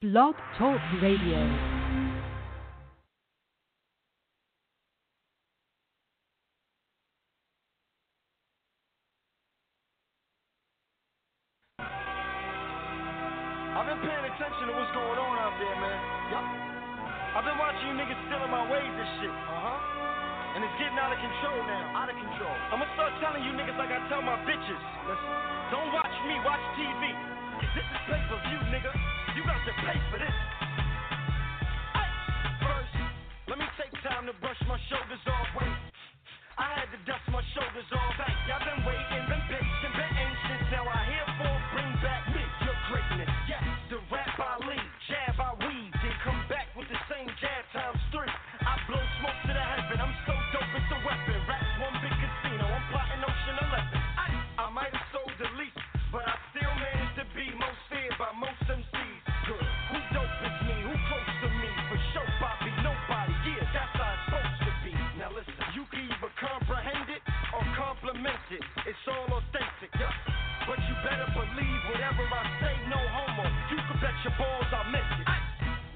Blog Talk Radio. I've been paying attention to what's going on out there, man. Yup. I've been watching you niggas stealing my waves and shit. Huh. And it's getting out of control now. Out of control. I'm gonna start telling you niggas like I tell my bitches. Listen. Don't watch me, watch TV. This is pay per view, nigga. You got to pay for this. Ay. First, let me take time to brush my shoulders off. Wait. I had to dust my shoulders off. Back. Y'all been waiting, been patient, been anxious. Now I hear for bring back I say, no homo. You can bet your balls I meant it.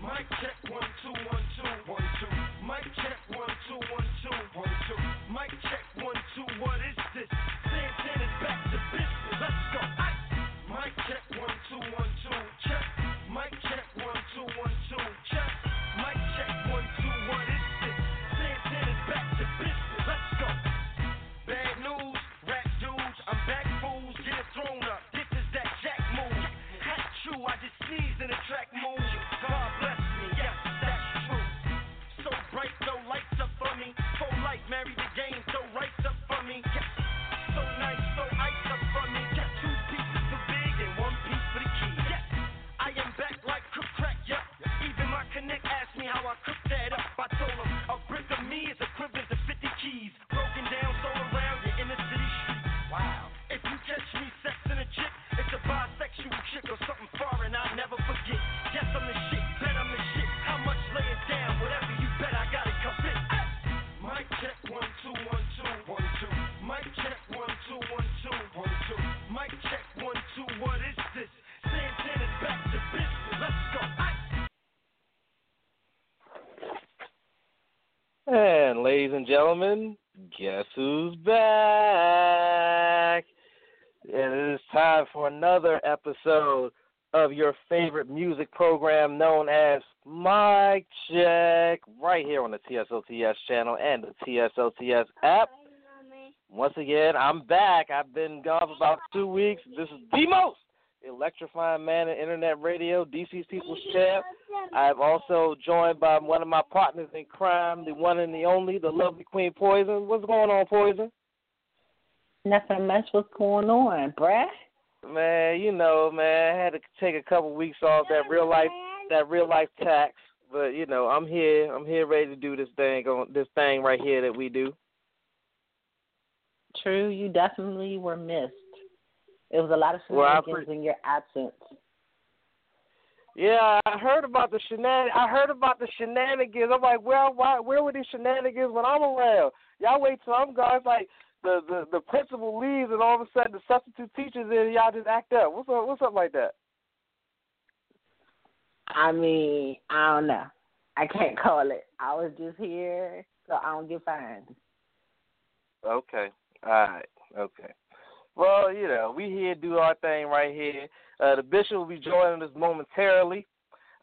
Mic check one And gentlemen, guess who's back? And it is time for another episode of your favorite music program known as Mic Check, right here on the TSOTS channel and the TSOTS app. Once again, I'm back. I've been gone for about two weeks. This is the most electrifying man in internet radio, DC's People's Champ. I've also joined by one of my partners in crime, the one and the only, the lovely Queen Poison. What's going on, Poison? Nothing much. What's going on, bruh? Man, you know, man, I had to take a couple weeks off that real life that real life tax. But, you know, I'm here. I'm here ready to do this thing on this thing right here that we do. True, you definitely were missed. It was a lot of Well, I shenanigans in your absence. Yeah, I heard about the shenan. I heard about the shenanigans. I'm like, where, why, where were these shenanigans when I'm around? Y'all wait till I'm gone. It's like the the the principal leaves, and all of a sudden the substitute teachers in. Y'all just act up. What's up? What's up like that? I mean, I don't know. I can't call it. I was just here, so I don't get fined. Okay. All right. Okay. Well, you know, we here do our thing right here. Uh, the bishop will be joining us momentarily.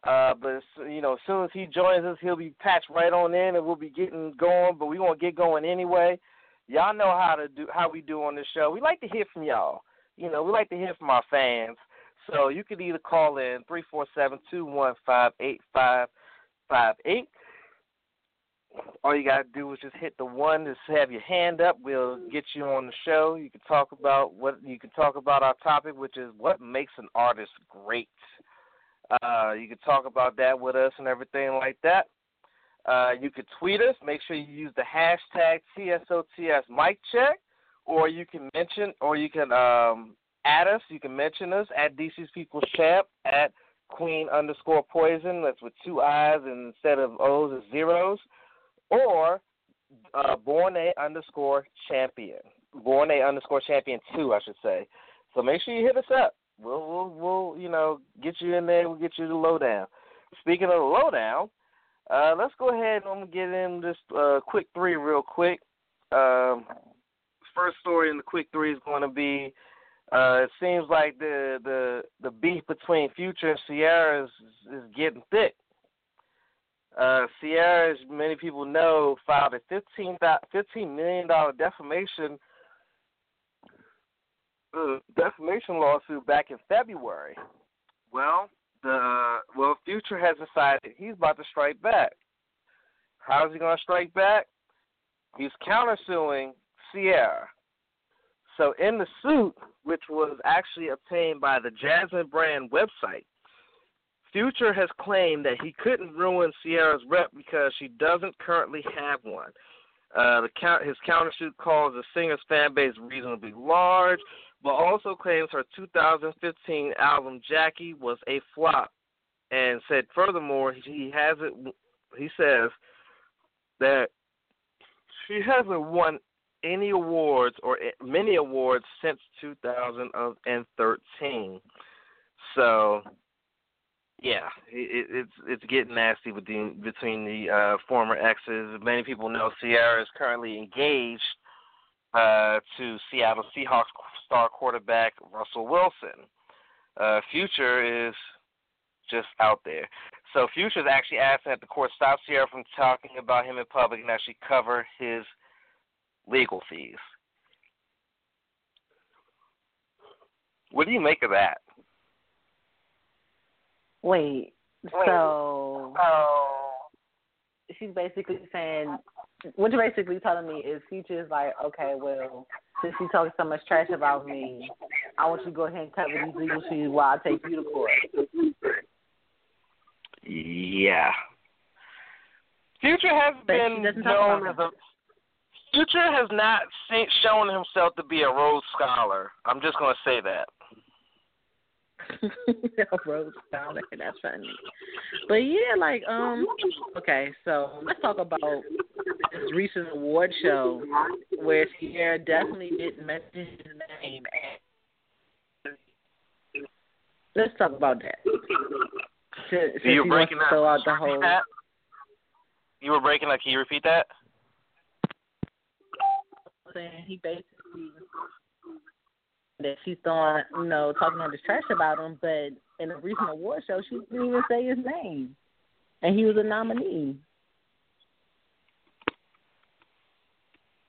Uh, but you know, as soon as he joins us, he'll be patched right on in, and we'll be getting going. But we won't get going anyway. Y'all know how to do how we do on this show. We like to hear from y'all. You know, we like to hear from our fans. So you could either call in three four seven two one five eight five five eight. All you gotta do is just hit the one, just have your hand up. We'll get you on the show. You can talk about what you can talk about our topic, which is what makes an artist great. Uh, you can talk about that with us and everything like that. Uh, you could tweet us. Make sure you use the hashtag TSOTS Mic Check, or you can mention, or you can um, add us. You can mention us at DC's People Champ at Queen underscore Poison. That's with two I's and instead of O's, it's zeros. Or uh, Born A underscore Champion. Born A underscore Champion two, I should say. So make sure you hit us up. we'll we'll we'll you know get you in there. We'll get you the lowdown. Speaking of the lowdown, uh, let's go ahead and get in this uh, quick three real quick. Um, first story in the quick three is going to be. Uh, it seems like the the the beef between Future and Ciara is, is getting thick. Uh, Ciara, as many people know, filed a 15, $15 million defamation uh, defamation lawsuit back in February. Well, the well, Future has decided he's about to strike back. How's he going to strike back? He's countersuing Ciara. So in the suit, which was actually obtained by the Jasmine brand website, Future has claimed that he couldn't ruin Ciara's rep because she doesn't currently have one. Uh, the count, his countersuit calls the singer's fan base reasonably large, but also claims her 2015 album Jackie was a flop, and said furthermore he hasn't. He says that she hasn't won any awards or many awards since 2013. So yeah, it, it's it's getting nasty between between the uh, former exes. Many people know Ciara is currently engaged uh, to Seattle Seahawks star quarterback Russell Wilson. Uh, Future is just out there. So Future is actually asking that the court stop Ciara from talking about him in public and actually cover his legal fees. What do you make of that? Wait, so she's basically saying what you're basically telling me is Future is like, okay, well, since you talk so much trash about me, I want you to go ahead and cover these legal fees while I take you to court. Yeah. Future has But been doesn't known as a Future has not seen, shown himself to be a Rhodes Scholar. I'm just going to say that. Rhodes Scholar, that's funny. But yeah, like um, okay, so let's talk about this recent award show where Ciara definitely didn't mention his name. Let's talk about that. Since, since you were breaking throw out the whole. that? You were breaking up. Can you repeat that? saying he basically that she's throwing, you know, talking all this trash about him, but in a recent award show, she didn't even say his name, and he was a nominee.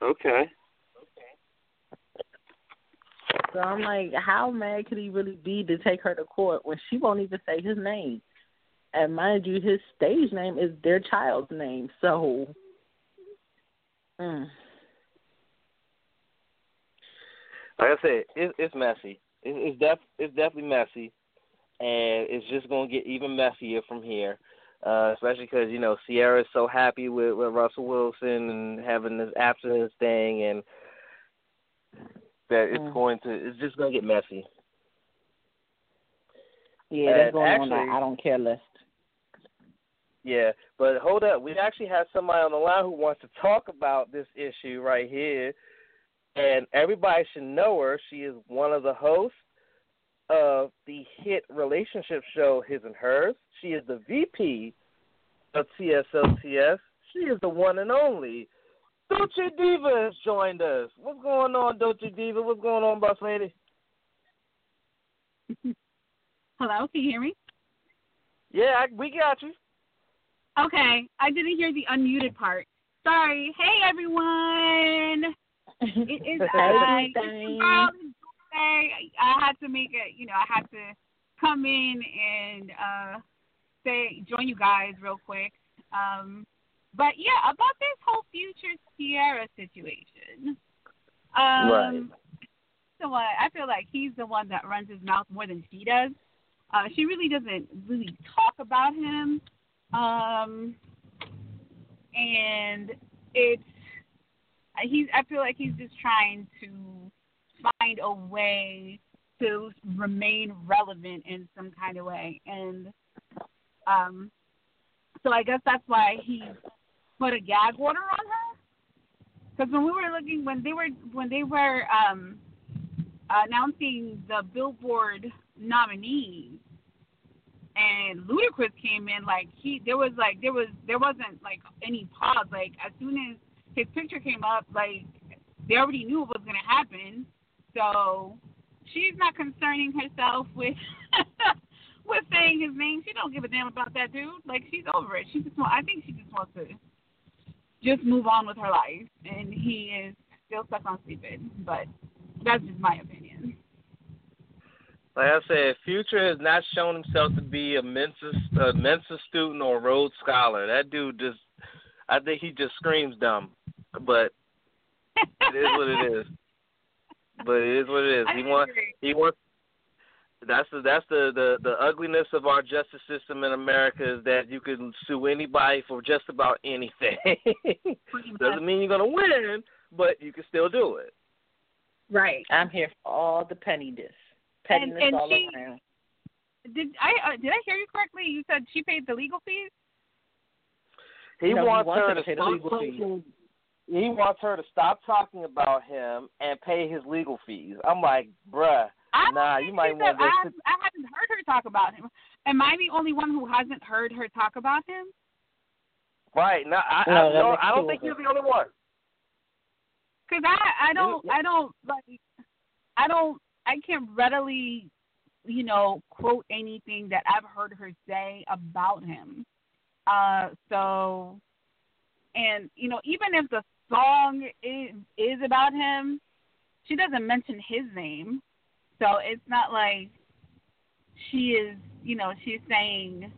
Okay. Okay. So I'm like, how mad could he really be to take her to court when she won't even say his name? And mind you, his stage name is their child's name. So, mm. Like I said, it, it's messy. It, it's def it's definitely messy, and it's just gonna get even messier from here. Uh, especially because you know is so happy with, with Russell Wilson and having this abstinence thing, and that it's Mm. going to it's just gonna get messy. yeah, that's And going on actually- the I don't care list. Yeah, but hold up, we actually have somebody on the line who wants to talk about this issue right here, and everybody should know her. She is one of the hosts of the hit relationship show His and Hers. She is the VP of TSOTS. She is the one and only. Dolce Diva has joined us. What's going on, Dolce Diva? What's going on, boss lady? Hello, can you hear me? Yeah, I, we got you. Okay, I didn't hear the unmuted part. Sorry. Hey, everyone. It is I. I had to make it. You know, I had to come in and uh say join you guys real quick. Um, but yeah, about this whole future Ciara situation. Um, Right. The one I feel like he's the one that runs his mouth more than she does. Uh, she really doesn't really talk about him. Um, and it's he's I feel like he's just trying to find a way to remain relevant in some kind of way and um so I guess that's why he put a gag order on her because when we were looking when they were when they were um announcing the Billboard nominees, and Ludacris came in like he there was like there was there wasn't like any pause. Like as soon as his picture came up, like they already knew what was gonna happen. So she's not concerning herself with with saying his name. She don't give a damn about that dude. Like she's over it. She just want, I think she just wants to just move on with her life, and he is still stuck on stupid. But that's just my opinion. Like I said, Future has not shown himself to be a Mensa, a Mensa student or Rhodes Scholar. That dude just, I think he just screams dumb. But it is what it is. But it is what it is. He wants, he wants. That's the that's the, the the ugliness of our justice system in America is that you can sue anybody for just about anything. Doesn't mean you're gonna win, but you can still do it. Right. I'm here for all the pettiness. Pettiness and, and all she, around. Did I uh, did I hear you correctly? You said she paid the legal fees. He No, he wants wants her her to to pay the stop legal fees. talking. He wants her to stop talking about him and pay his legal fees. I'm like, bruh, I nah, you might want said- I. I haven't heard her talk about him. Am I the only one who hasn't heard her talk about him? Right? No, I, No, I, no, I don't think you're the only one. Because I I don't I don't like I don't I can't readily you know quote anything that I've heard her say about him. Uh, so and you know even if the song is is about him, she doesn't mention his name. So it's not like she is you know she's saying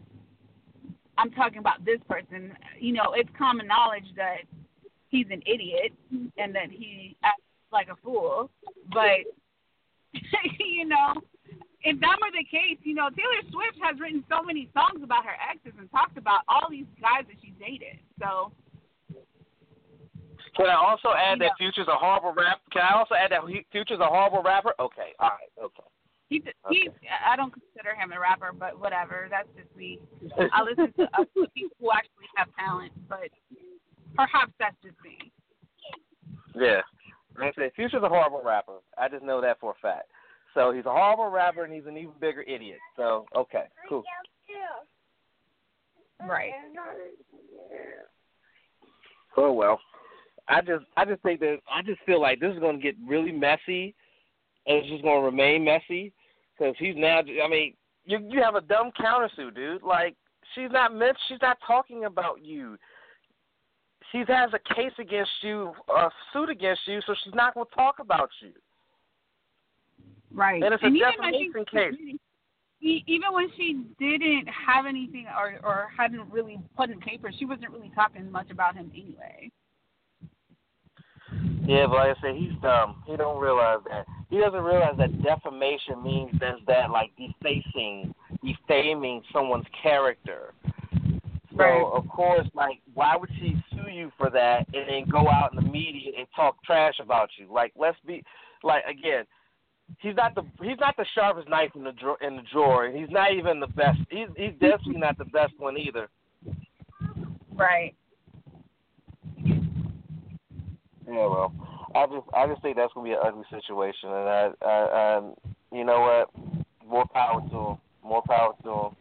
I'm talking about this person. You know it's common knowledge that he's an idiot and that he acts like a fool. But you know, if that were the case, you know, Taylor Swift has written so many songs about her exes and talked about all these guys that she dated. So Can I also add that Future's a horrible rap? Can I also add that he- Future's a horrible rapper? Okay, all right, okay. he's he's I don't consider him a rapper, but whatever. That's just me. I listen to other people who actually have talent, but perhaps that's just me. Yeah. Like I said, Future's a horrible rapper. I just know that for a fact. So he's a horrible rapper and he's an even bigger idiot. So okay, cool. Right. Oh well. I just I just think that I just feel like this is going to get really messy, and it's just going to remain messy because he's now. I mean, you you have a dumb countersuit, dude. Like she's not meant. She's not talking about you. She has a case against you, a suit against you, so she's not going to talk about you. Right. And it's a even think defamation case. even when she didn't have anything or or hadn't really put in paper, she wasn't really talking much about him anyway. Yeah, but like I said, he's dumb. He don't realize that. He doesn't realize that defamation means there's that like defacing, defaming someone's character. So Right. of course, like, why would she sue you for that and then go out in the media and talk trash about you? Like, let's be, like, again, he's not the he's not the sharpest knife in the drawer in the drawer. He's not even the best. He's he's definitely not the best one either. Right. Yeah, well, I just I just think that's gonna be an ugly situation, and I, I, I you know what, more power to him, more power to him.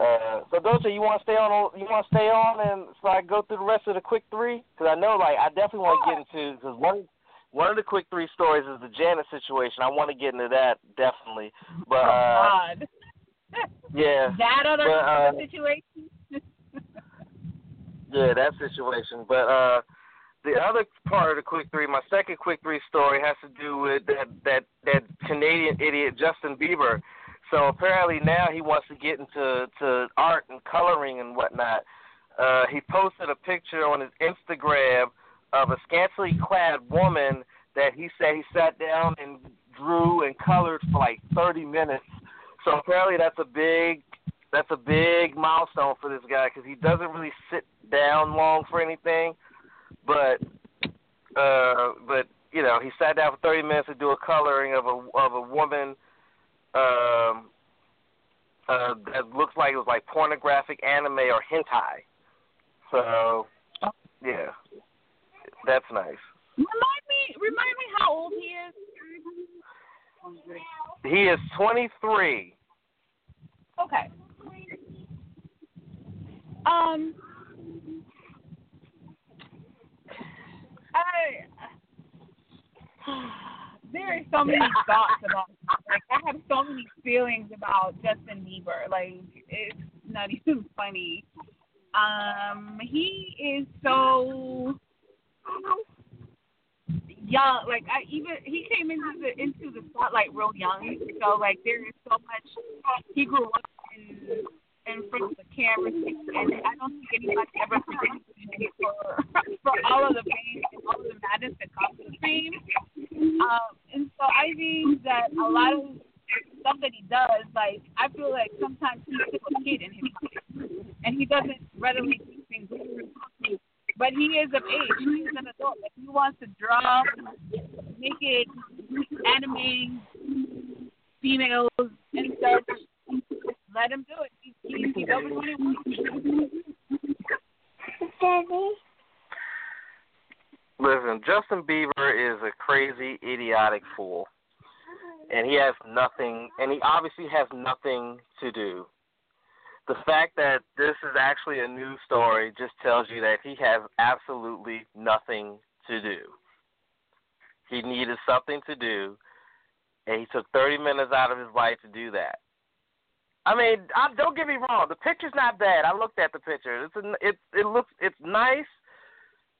Uh, so Dolce, you want to stay on? You want to stay on, and so I go through the rest of the quick three because I know, like, I definitely want to get into because one one of the quick three stories is the Janet situation. I want to get into that definitely, but uh, yeah, that other but, uh, situation. Yeah, that situation. But uh the other part of the quick three, my second quick three story has to do with that that that Canadian idiot Justin Bieber. So apparently now he wants to get into to art and coloring and whatnot. Uh he posted a picture on his Instagram of a scantily clad woman that he said he sat down and drew and colored for like 30 minutes. So apparently that's a big that's a big milestone for this guy because he doesn't really sit down long for anything. But uh, but you know, he sat down for 30 minutes to do a coloring of a of a woman um, uh, that looks like it was like pornographic anime or hentai. So yeah, that's nice. Remind me, remind me how old he is. 23? He is 23. Okay. Um, I there are so many thoughts about like I have so many feelings about Justin Bieber. Like it's not even funny. Um, he is so young. Like I even he came into the into the spotlight real young. So like there is so much. He grew up in in front of the camera, and I don't think anybody ever for for all of the pain and all of the madness that comes with fame. Um, and so I think that a lot of stuff that he does, like I feel like sometimes he's a kid in his mind, and he doesn't readily do things. But he is of age. He's an adult. If he wants to draw naked, anime females and such, let him do it. He's, he's, he's over 21. Listen, Justin Bieber is a crazy, idiotic fool. And he has nothing, and he obviously has nothing to do. The fact that this is actually a news story just tells you that he has absolutely nothing to do. He needed something to do, and he took 30 minutes out of his life to do that. I mean, I, don't get me wrong. The picture's not bad. I looked at the picture. It's a, it it looks it's nice.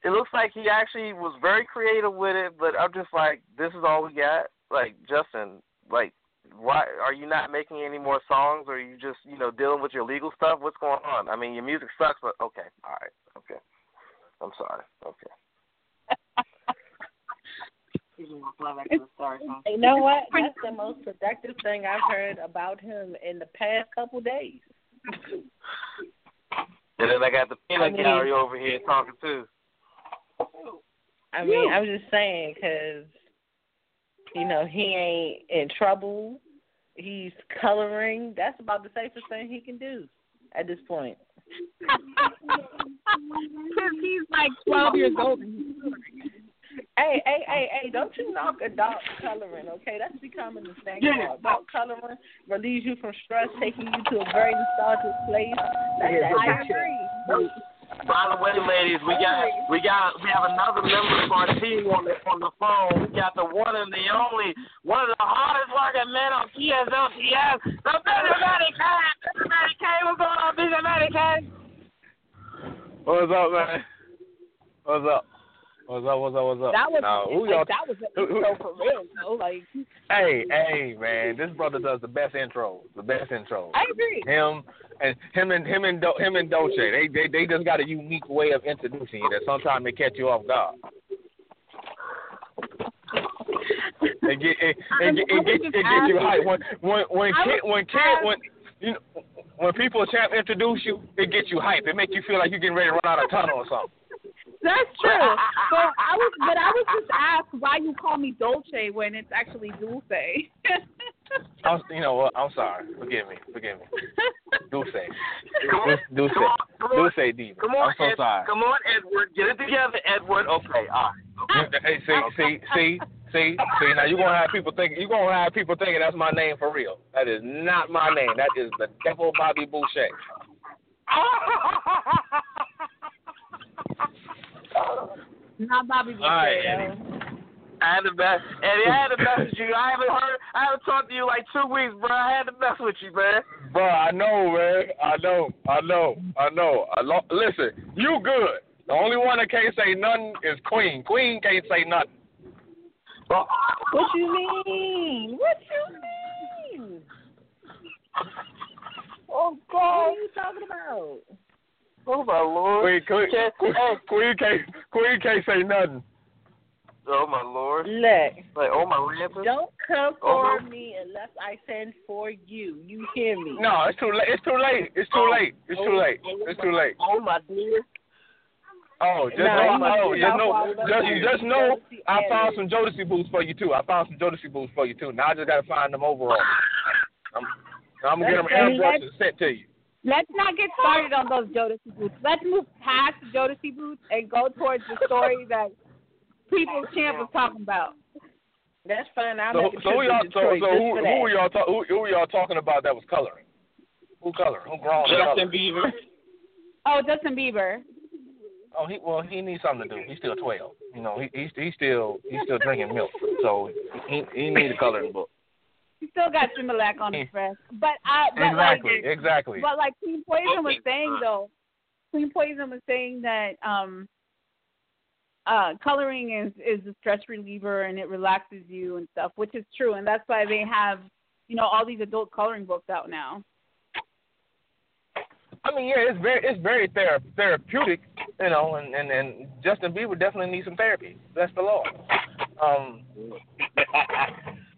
It looks like he actually was very creative with it. But I'm just like, this is all we got. Like Justin, like, why are you not making any more songs? Or are you just you know dealing with your legal stuff? What's going on? I mean, your music sucks, but okay, all right, okay. I'm sorry. Okay. You know what? That's the most productive thing I've heard about him in the past couple days. And then I got the peanut I mean- gallery over here talking too. I mean, i'm just saying because you know he ain't in trouble. He's coloring. That's about the safest thing he can do at this point. Because he's like 12 years old. And he's coloring. Hey, hey, hey, hey! Don't you knock adult coloring, okay? That's becoming the thing. now. Adult coloring relieves you from stress, taking you to a very nostalgic place. That's I agree. By the way, ladies, we got we got we have another member of our team on the on the phone. We got the one and the only, one of the hardest working men on TSOTS, the Big Matty Cat. Big Matty Cat, what's going on, Big Matty Cat? What's up, man? What's up? What's up? What's up? What's up? That was Now, who like, y'all? that was an who- who- intro for real, though. Like Hey, hey, man! This brother does the best intro, The best intro. I agree. Him and him and him and Do, him and Dolce. They they they just got a unique way of introducing you that sometimes they catch you off guard. and get and, and, get, and, get, and get you hype when when when kid, was when kid, when you know when people champ introduce you, it gets you hype. It make you feel like you're getting ready to run out of tunnel or something. That's true. but I was, but I was just asked why you call me Dolce when it's actually Dulce. I'm, you know what? I'm sorry. Forgive me. Forgive me. Dulce. Come on, Dulce. come on, come on. Dulce Diva. Come on, I'm so Ed, sorry. come on, Edward, get it together, Edward. Okay, all right. Hey, see, see, see, see, see. Now you're gonna have people thinking you're gonna have people thinking that's my name for real. That is not my name. That is the devil Bobby Boucher. Not Bobby Boucher. All right, though. Eddie. I had to mess, Eddie. I had to message you. I haven't heard, I haven't talked to you like two weeks, bro. I had to mess with you, man. Bro, I know, man. I know. I know. I know. I lo- listen, you good. The only one that can't say nothing is Queen. Queen can't say nothing. Well, What you mean? What you mean? oh God! What God, are you talking about? oh my Lord. Queen, Queen, Queen. Queen can't. Queen can't say nothing. Oh my Lord. Look, Like, oh my Lord. don't come Oh, for no. me unless I send for you. You hear me? No, it's too late. It's too late. It's too oh. late. It's too oh. late. It's too late. Oh my dear. Oh, just Nah, know, you oh, just know, just, just I'm know, I found some Jodeci boots for you too. I found some Jodeci boots for you too. Now I just gotta find them overall. I'm, I'm gonna get them Okay, airbrushed and sent to you. Let's not get started on those Jodeci boots. Let's move past the Jodeci boots and go towards the story that People's Champ was talking about. That's fine. I'll So, make a so who trip y'all? to So, so who, who that. were y'all? Ta- who, who were y'all talking about that was coloring? Who colored? Who grown? and Justin colored? Bieber. Oh, Justin Bieber. Oh, he well, he needs something to do. He's still twelve. You know, he he's he's still he's still drinking milk, so he he needs a coloring book. He still got Similac on his breast. But I but Exactly, like exactly. but like Queen Poison was saying though, Queen Poison was saying that um uh coloring is is a stress reliever and it relaxes you and stuff, which is true and that's why they have, you know, all these adult coloring books out now. I mean, yeah, it's very it's very thera- therapeutic, you know, and, and and Justin Bieber definitely needs some therapy. Bless the Lord. Um,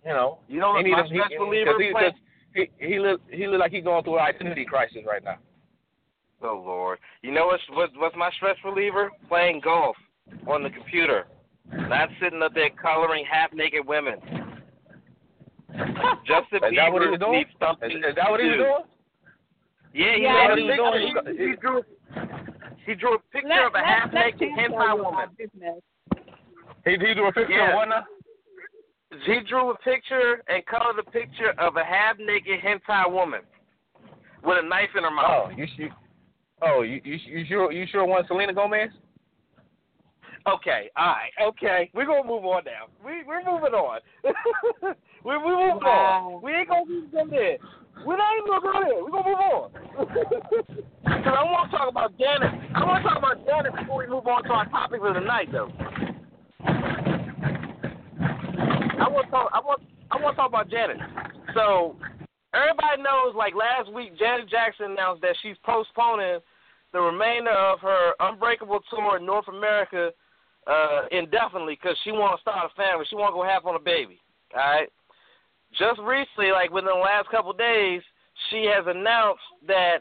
you know, You know he what need my him- he, stress reliever cause he, plan- cause he he look he look like he's going through an identity crisis right now. Oh Lord. You know what's what, what's my stress reliever? Playing golf on the computer. Not sitting up there coloring half naked women. Justin Is that what he Bieber was doing? needs something Is, is that what he was doing? Yeah, he, Yeah, made he a picture. doing- He, he drew he drew a picture Let, of a half naked Chance tell hentai woman. He he drew a picture Yeah. of what uh, now? He drew a picture and colored a picture of a half naked hentai woman with a knife in her mouth. Oh, you you oh you you you sure you sure want Selena Gomez? Okay, all right, okay. We're gonna move on now. We we're moving on. we we moving Wow. on. We ain't gonna move from there. We ain't gonna go there. We're gonna move on. Cause I want to talk about Janet. I want to talk about Janet before we move on to our topic of the night, though. I want to talk. I want. I want to talk about Janet. So everybody knows, like last week, Janet Jackson announced that she's postponing the remainder of her Unbreakable tour in North America uh, indefinitely because she want to start a family. She want to go have on a baby. All right. Just recently, like within the last couple of days, she has announced that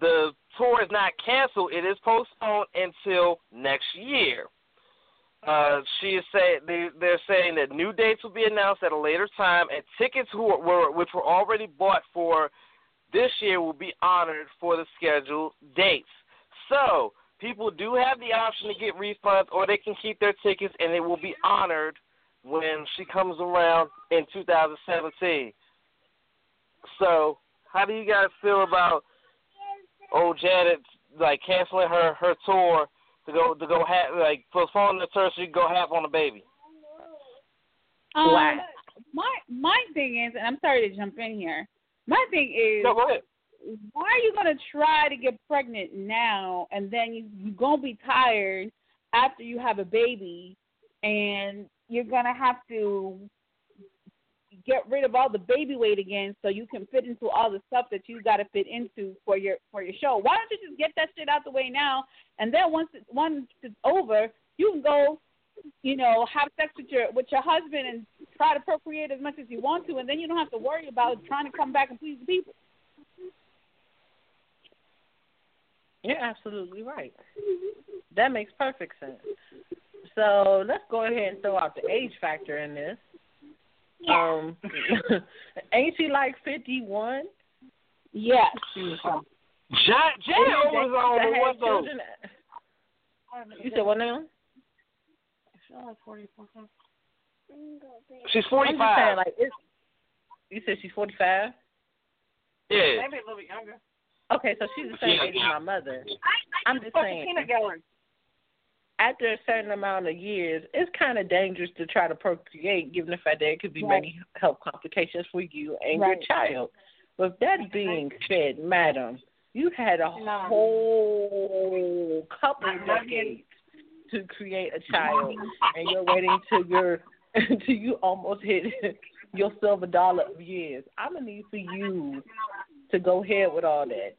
the tour is not canceled. It is postponed until next year. Uh, she is saying they, they're saying that new dates will be announced at a later time, and tickets who were which were already bought for this year will be honored for the scheduled dates. So people do have the option to get refunds, or they can keep their tickets, and they will be honored when she comes around in 2017. So, how do you guys feel about old Janet like canceling her her tour to go to go have like postponing the tour so she can go have on the baby? Um, Why? My my thing is, and I'm sorry to jump in here. My thing is, No, go ahead. Why are you gonna try to get pregnant now, and then you you gonna be tired after you have a baby, and you're gonna have to get rid of all the baby weight again so you can fit into all the stuff that you got to fit into for your for your show. Why don't you just get that shit out the way now, and then once it, once it's over, you can go, you know, have sex with your with your husband and try to procreate as much as you want to, and then you don't have to worry about trying to come back and please the people. You're absolutely right. That makes perfect sense. So let's go ahead and throw out the age factor in this. Um, ain't she like fifty one? Yes. Ja- Janet was on the what though? You said what now? She's I'm forty just saying, like, you said she's forty five. Yeah. Maybe a little bit younger. Okay, so she's the same age as my mother. I'm just saying, after a certain amount of years, it's kind of dangerous to try to procreate, given the fact that it could be Right. many health complications for you and Right. your child. With that being said, madam, you had a No. whole couple of decades to create a child, and you're waiting till you're until you almost hit your silver dollar of years. I'm gonna need for you to go ahead with all that.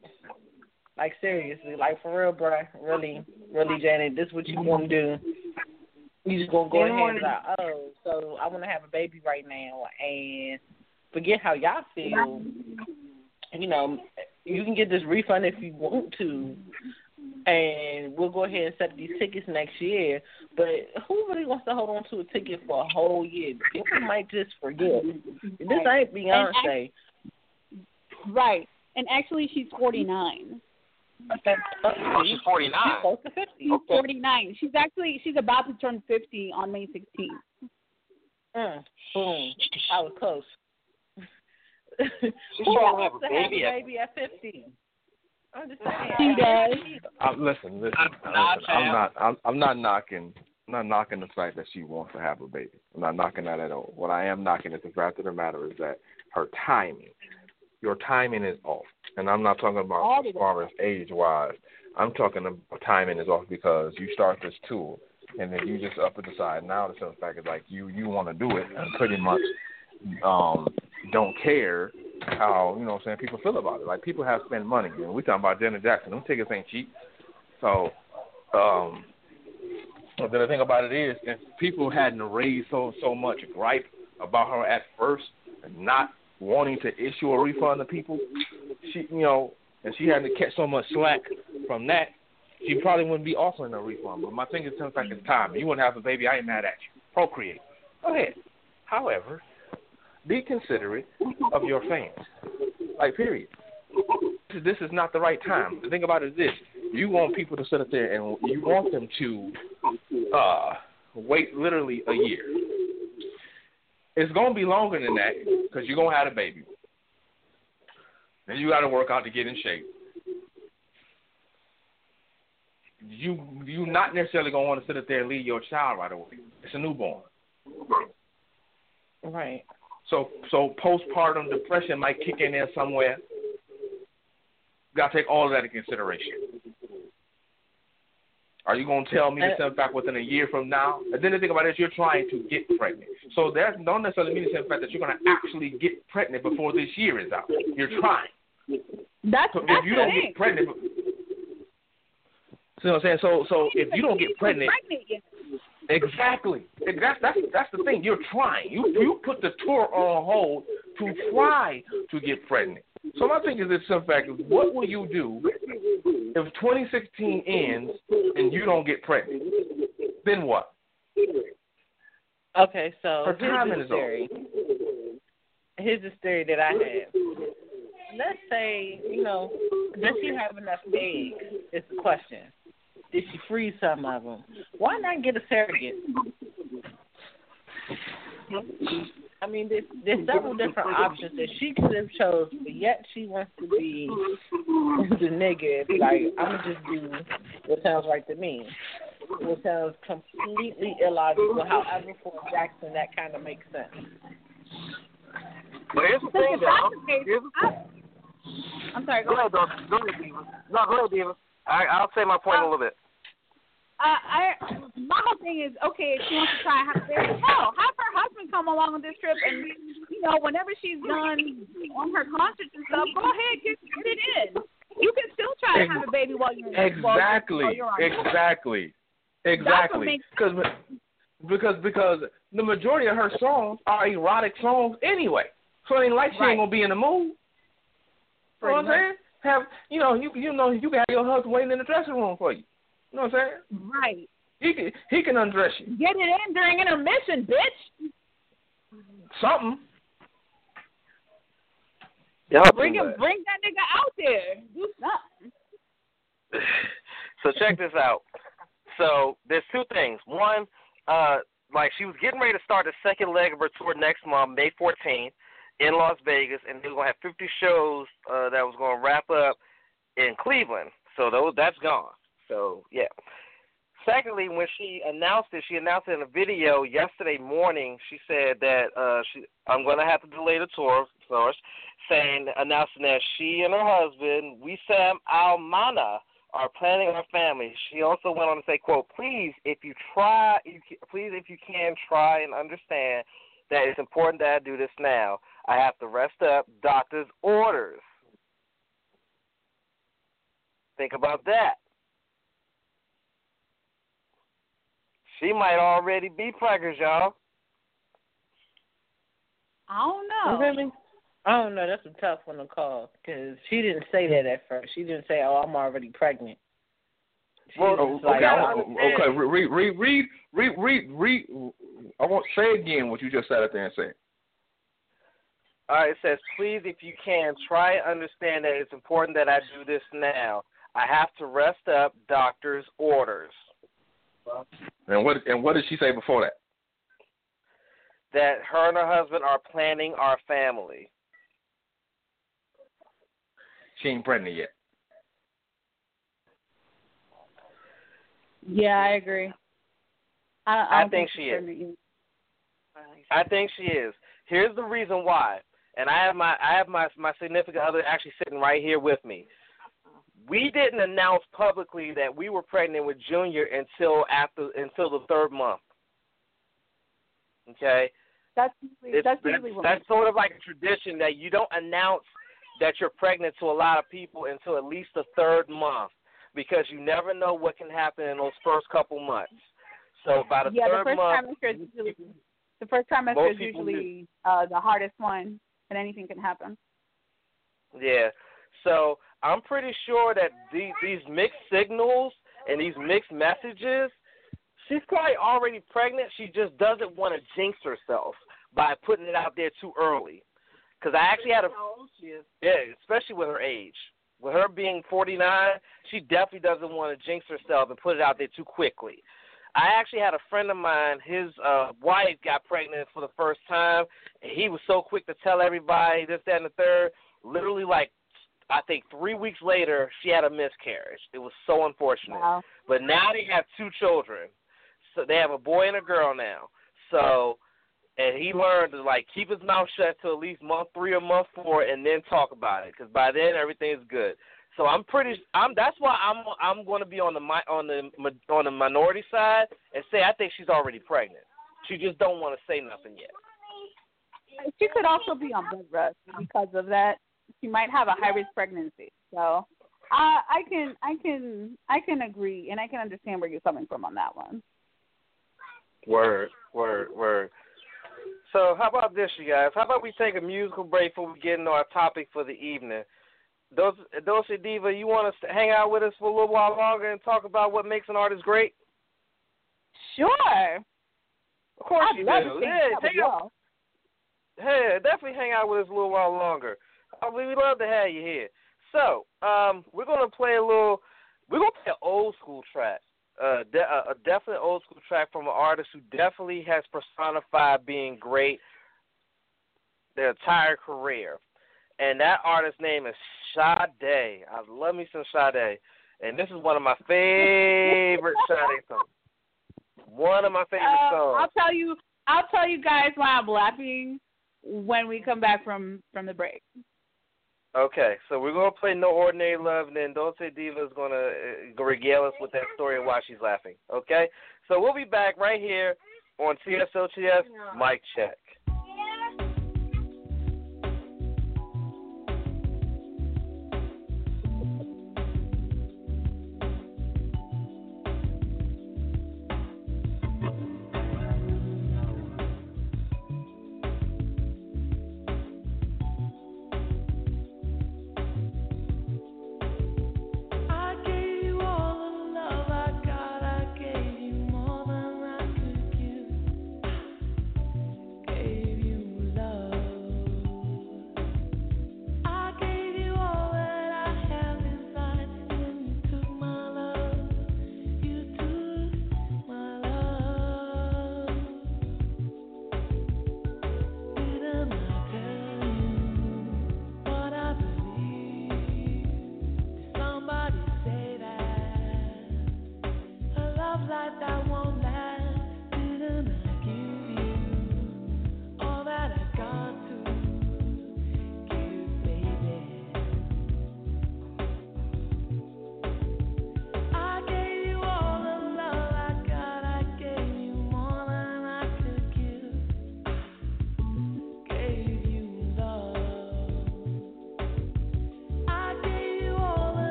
Like seriously, like for real, bro. Really, really, Janet, this is what you want to do. You just gonna go ahead and be like, oh, so I want to have a baby right now, and forget how y'all feel. You know, you can get this refund if you want to, and we'll go ahead and set these tickets next year. But who really wants to hold on to a ticket for a whole year? People might just forget. This ain't Beyonce. Right. And actually, she's 49. Oh, she's forty She's nine. close to 50. She's 49. She's actually she's about to turn 50 on May 16th. Mm, boom. I was close. She won't have a to baby have a baby at 50. I'm just saying. She does. I'm, listen, listen, I'm listen. not, I'm not. I'm, I'm not knocking. I'm not knocking the fact that she wants to have a baby. I'm not knocking that at all. What I am knocking is the fact of the matter is that her timing, your timing is off. And I'm not talking about All as far as age wise. I'm talking about timing is off because you start this tour and then you just up and decide now the simple fact is like you you want to do it and pretty much um don't care how you know what I'm saying people feel about it. Like people have spent money and we talking about Janet Jackson. Them tickets ain't cheap. So um but the thing about it is if people hadn't raised so so much gripe about her at first and not wanting to issue a refund to people, she you know, and she hadn't catch so much slack from that, she probably wouldn't be offering a refund. But my thing is sometimes like it's time. You to have a baby, I ain't mad at you. Procreate. Go ahead. However, be considerate of your fans. Like period. This is- This is not the right time. The thing about it is this: you want people to sit up there and you want them to uh, wait literally a year. It's gonna be longer than that because you're gonna have a baby. Then you got to work out to get in shape. You you not necessarily gonna want to sit up there and leave your child right away. It's a newborn. Right. So so postpartum depression might kick in there somewhere. You gotta take all of that into consideration. Are you gonna tell me to send back within a year from now? And then the thing about it is you're trying to get pregnant. So that don't necessarily mean the fact that you're gonna actually get pregnant before this year is out. You're trying. That's, So that's if you don't thing. get pregnant See what I'm saying? So so if you don't get pregnant pregnant. Exactly. That's that's that's the thing. You're trying. You you put the tour on hold to try to get pregnant. So my thing is this simple fact: is what will you do if 2016 ends and you don't get pregnant? Then what? Okay, so Her timing here's is the theory. Here's the theory that I have. Let's say, you know, does she have enough eggs? Is the question. Did she freeze some of them? Why not get a surrogate? I mean, there's, there's several different options that she could have chose, but yet she wants to be the nigga. Like, I'm gonna just do what sounds right to me. What sounds completely illogical. However, for Jackson, that kind of makes sense. But here's the thing, though. the case, Here's the I- I'm sorry. Go Go ahead, Dawson. Go ahead, Diva. No, go ahead, Diva. I, I'll say my point in a little bit. Uh, I my whole thing is okay. If she wants to try have a baby, hell, have her husband come along on this trip, and you know, whenever she's done on her concerts and stuff, go ahead, get, get it in. You can still try to have a baby while you're Exactly. While you're. Exactly. Exactly. Because because because the majority of her songs are erotic songs anyway. So it ain't like she Right. ain't gonna be in the mood. You know what I'm saying? Have you know you you know you can have your husband waiting in the dressing room for you. You know what I'm saying? Right. He can he can undress you. Get it in during intermission, bitch. Something. Bring him, bring that nigga out there. Do something. so check this out. So there's two things. One, uh, like she was getting ready to start the second leg of her tour next month, May 14th, in Las Vegas, and they were gonna have 50 shows uh, that was gonna wrap up in Cleveland. So those that's gone. So yeah. Secondly, when she announced it, she announced it in a video yesterday morning. She said that uh, she I'm gonna have to delay the tour, of course, saying announcing that she and her husband, Wissam Almana, are planning our family. She also went on to say, "quote Please, if you try, you, please if you can try and understand that it's important that I do this now. I have to rest up doctor's orders. Think about that. She might already be pregnant, y'all. I don't know. Really? I don't know. That's a tough one to call because she didn't say that at first. She didn't say, "Oh, I'm already pregnant." She Well, Okay, like, okay, okay. Read, read, read, read, read, read. I want say again what you just said up there and say. All right, it says, please, if you can, try and understand that it's important that I do this now. I have to rest up doctor's orders. And what and what did she say before that? that her and her husband are planning our family. She ain't pregnant yet. Yeah, I agree. I, I, I don't think she is. I think she is. Here's the reason why. And I have my I have my my significant other actually sitting right here with me. We didn't announce publicly that we were pregnant with Junior until after until the third month. Okay? That's usually, that's that's, usually what that's sort of like a tradition that you don't announce that you're pregnant to a lot of people until at least the third month because you never know what can happen in those first couple months. So by the yeah, third the first month, trimester is usually the first trimester is usually uh, the hardest one, and anything can happen. Yeah. So I'm pretty sure that these these mixed signals and these mixed messages, she's probably already pregnant. She just doesn't want to jinx herself by putting it out there too early. Because I actually had a yeah, especially with her age. With her being 49, she definitely doesn't want to jinx herself and put it out there too quickly. I actually had a friend of mine, his uh wife got pregnant for the first time, and he was so quick to tell everybody this, that, and the third. Literally, like, I think three weeks later, she had a miscarriage. It was so unfortunate. Wow. But now they have two children. So they have a boy and a girl now. So, and he learned to, like, keep his mouth shut till at least month three or month four and then talk about it, because by then everything is good. So I'm pretty. I'm. That's why I'm. I'm going to be on the mi- on the on the minority side and say I think she's already pregnant. She just don't want to say nothing yet. She could also be on blood rest because of that. She might have a high risk pregnancy. So I I can I can I can agree and I can understand where you're coming from on that one. Word, word, word. So how about this, you guys? How about we take a musical break before we get into our topic for the evening? Dulce Diva, you want us to hang out with us for a little while longer and talk about what makes an artist great? Sure. Of course I'd you love do. to Yeah, take all. hey, definitely hang out with us a little while longer. Uh, we love to have you here. So, um, we're gonna play a little. We're gonna play an old school track. Uh, de- a a definite old school track from an artist who definitely has personified being great their entire career. And that artist's name is Sade. I love me some Sade. And this is one of my favorite Sade songs. One of my favorite Uh, songs. I'll tell you I'll tell you guys why I'm laughing when we come back from from the break. Okay, so we're gonna play No Ordinary Love, and then Dulce Diva is gonna uh, regale us with that story and why she's laughing. Okay, so we'll be back right here on TSOTS Mic Check.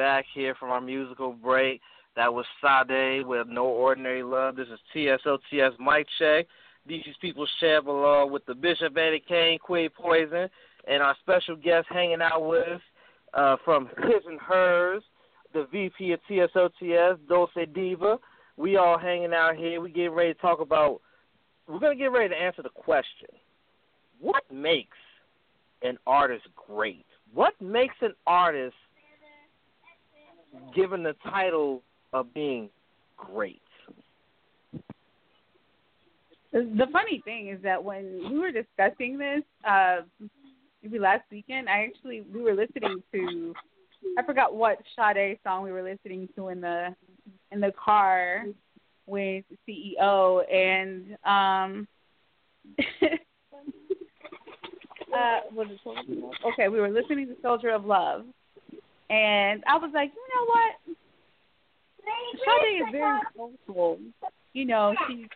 Back here from our musical break. That was Sade with No Ordinary Love. This is TSOTS Mic Check. These People's Champ along with the Bishop Eddie Kane, Queen Poison, and our special guest hanging out with us uh, from His and Hers, the VP of TSOTS, Dulce Diva. We all hanging out here. We getting ready to talk about. We're gonna get ready to answer the question: What makes an artist great? What makes an artist given the title of being great? The funny thing is that when we were discussing this, uh, maybe last weekend, I actually we were listening to I forgot what Sade song we were listening to in the in the car with CEO and um uh? Okay, we were listening to Soldier of Love and I was like, you know what? Sade is very soulful. You know, she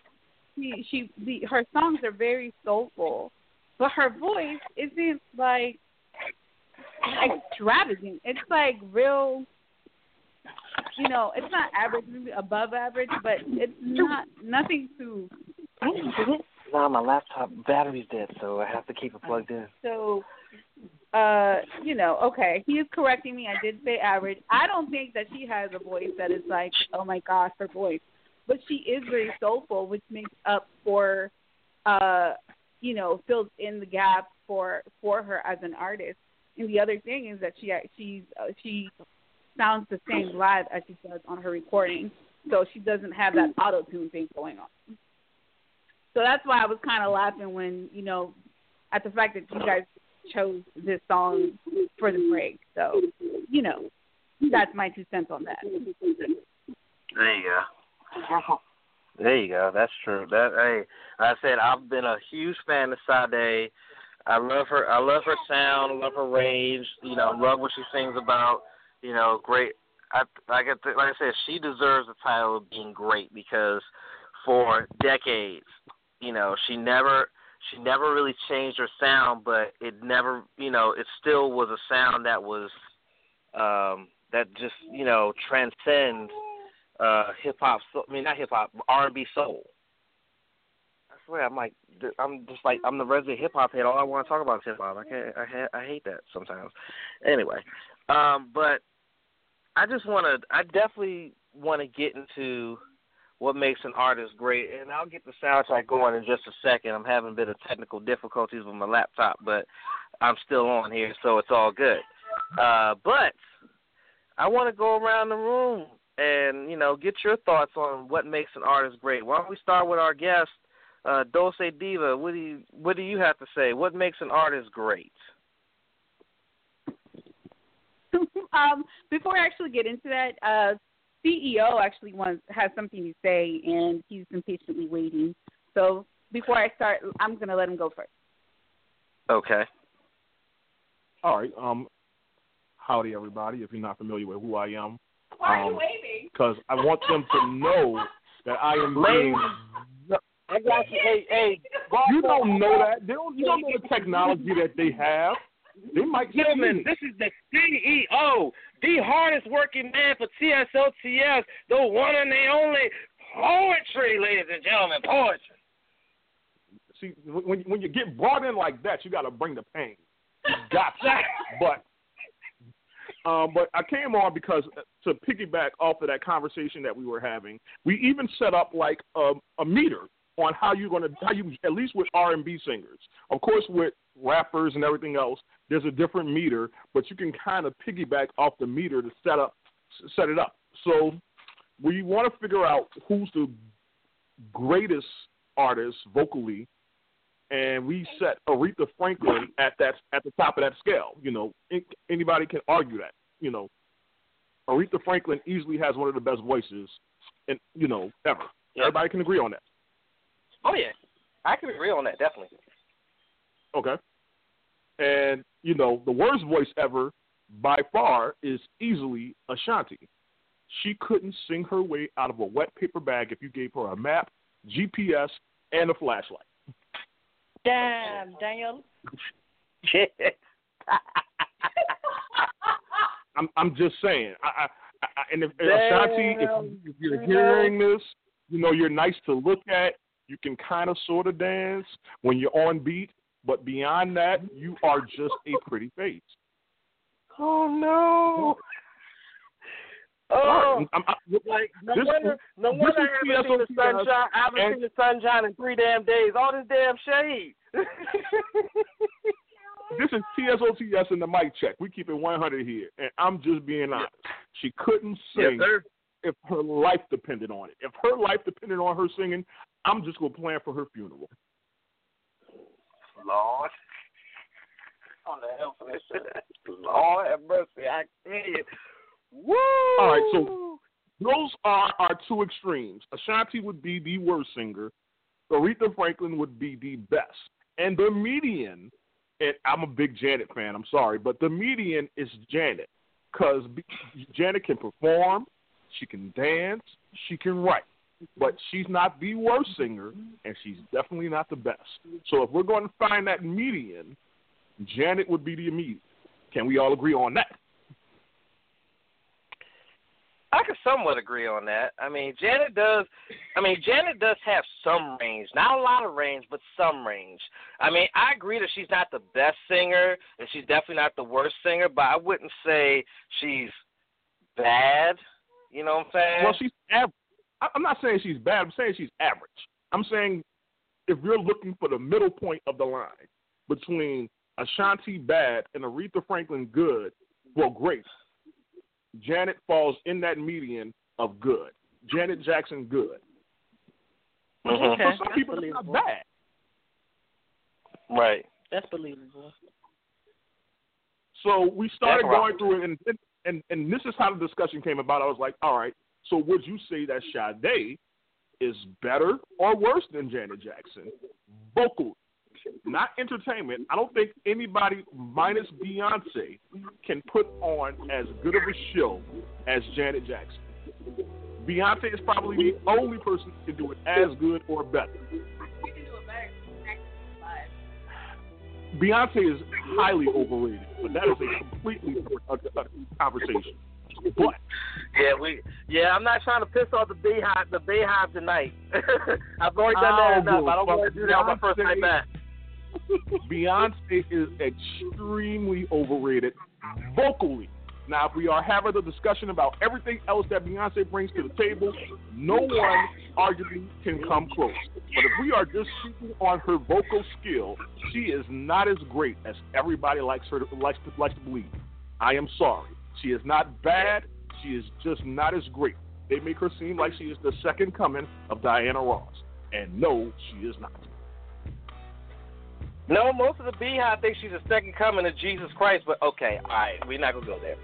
she she the, her songs are very soulful, but her voice isn't like extravagant. It's like real. You know, it's not average, maybe above average, but it's not nothing to. Now my laptop battery's dead, so I have to keep it plugged in. So, uh, you know, okay, he is correcting me. I did say average. I don't think that she has a voice that is like, oh my gosh, her voice. But she is very soulful, which makes up for, uh, you know, fills in the gap for for her as an artist. And the other thing is that she she's uh, she sounds the same live as she does on her recording, so she doesn't have that auto tune thing going on. So that's why I was kind of laughing when you know at the fact that you guys chose this song for the break. So you know that's my two cents on that. There you go. Uh-huh. There you go. That's true. That hey, like I said I've been a huge fan of Sade. I love her. I love her sound. I love her range. You know, love what she sings about. You know, great. I like I like I said, she deserves the title of being great because for decades, you know, she never she never really changed her sound, but it never, you know, it still was a sound that was um that just, you know, transcends uh hip hop. I mean, not hip hop, R&B soul. I swear, I'm like, I'm just like, I'm the resident hip hop head. All I want to talk about is hip hop. I can't, I, ha- I hate that sometimes. Anyway, um, but I just want to, I definitely want to get into what makes an artist great, and I'll get the soundtrack going in just a second. I'm having a bit of technical difficulties with my laptop, but I'm still on here, so it's all good. Uh, but I want to go around the room and you know get your thoughts on what makes an artist great. Why don't we start with our guest, uh, Dulce Diva? What do you what do you have to say? What makes an artist great? um, before I actually get into that, uh, CEO actually wants has something to say, and he's impatiently waiting. So before I start, I'm going to let him go first. Okay. All right. Um, howdy, everybody. If you're not familiar with who I am, Why are um, you waving? because I want them to know that I am being. I got you. Hey, hey, You don't know that. They don't. You don't know the technology that they have. They might Gentlemen, this is the CEO, the hardest working man for TSOTS, the one and the only poetry, ladies and gentlemen, poetry. See, when when you get brought in like that, you got to bring the pain. You got to. but um, but I came on because uh, to piggyback off of that conversation that we were having, we even set up like a, a meter on how you're gonna how you at least with R and B singers. Of course, with rappers and everything else, there's a different meter, but you can kind of piggyback off the meter to set up set it up. So we want to figure out who's the greatest artist vocally and we set Aretha Franklin at that at the top of that scale. You know, anybody can argue that. You know, Aretha Franklin easily has one of the best voices, and you know, ever. Everybody can agree on that. Oh yeah, I can agree on that definitely. Okay. And you know, the worst voice ever by far is easily Ashanti. She couldn't sing her way out of a wet paper bag if you gave her a map, GPS, and a flashlight. Damn, Daniel. I'm I'm just saying. I, I, I and if Ashanti, if, if you're hearing this, you know you're nice to look at. You can kind of sort of dance when you're on beat, but beyond that, you are just a pretty face. Oh no. Oh, I'm, I'm, like no this- wonder, no wonder I haven't seen the sunshine. I haven't and- seen the sunshine in three damn days. All this damn shade. this is TSOTS in the mic check. We keep it 100 here, and I'm just being honest. She couldn't sing if her life depended on it. If her life depended on her singing, I'm just gonna plan for her funeral. Lord. On the hell for this shit. Lord have mercy. I tell you. Woo! All right, so those are our two extremes. Ashanti would be the worst singer. Aretha Franklin would be the best. And the median, and I'm a big Janet fan, I'm sorry, but the median is Janet. Because Janet can perform, she can dance, she can write. But she's not the worst singer, and she's definitely not the best. So if we're going to find that median, Janet would be the median. Can we all agree on that? I could somewhat agree on that. I mean, Janet does. I mean, Janet does have some range, not a lot of range, but some range. I mean, I agree that she's not the best singer, and she's definitely not the worst singer, but I wouldn't say she's bad. You know what I'm saying? Well, she's average. I- I'm not saying she's bad. I'm saying she's average. I'm saying if you're looking for the middle point of the line between Ashanti bad and Aretha Franklin good, well, great. Janet falls in that median of good. Janet Jackson good. Mhm. Okay, For some people, it's not bad. Right. That's believable. So we started going through it, and, and and this is how the discussion came about. I was like, all right, so would you say that Sade is better or worse than Janet Jackson? Vocal, not entertainment. I don't think anybody minus Beyonce can put on as good of a show as Janet Jackson. Beyonce is probably the only person who can do it as good or better. Beyonce is highly overrated, but that is a completely different conversation. Yeah, we. Yeah, I'm not trying to piss off the Beyhive. The Beyhive tonight. I've already done that Oh, enough. I don't want to do that on my first night back. Beyonce is extremely overrated vocally. Now, if we are having a discussion about everything else that Beyonce brings to the table, no one arguably can come close. But if we are just speaking on her vocal skill, she is not as great as everybody likes her to, likes to, likes to believe. I am sorry. She is not bad. She is just not as great. They make her seem like she is the second coming of Diana Ross, and no, she is not. No, most of the Beyhive think she's the second coming of Jesus Christ. But okay, all right, we're not gonna go there.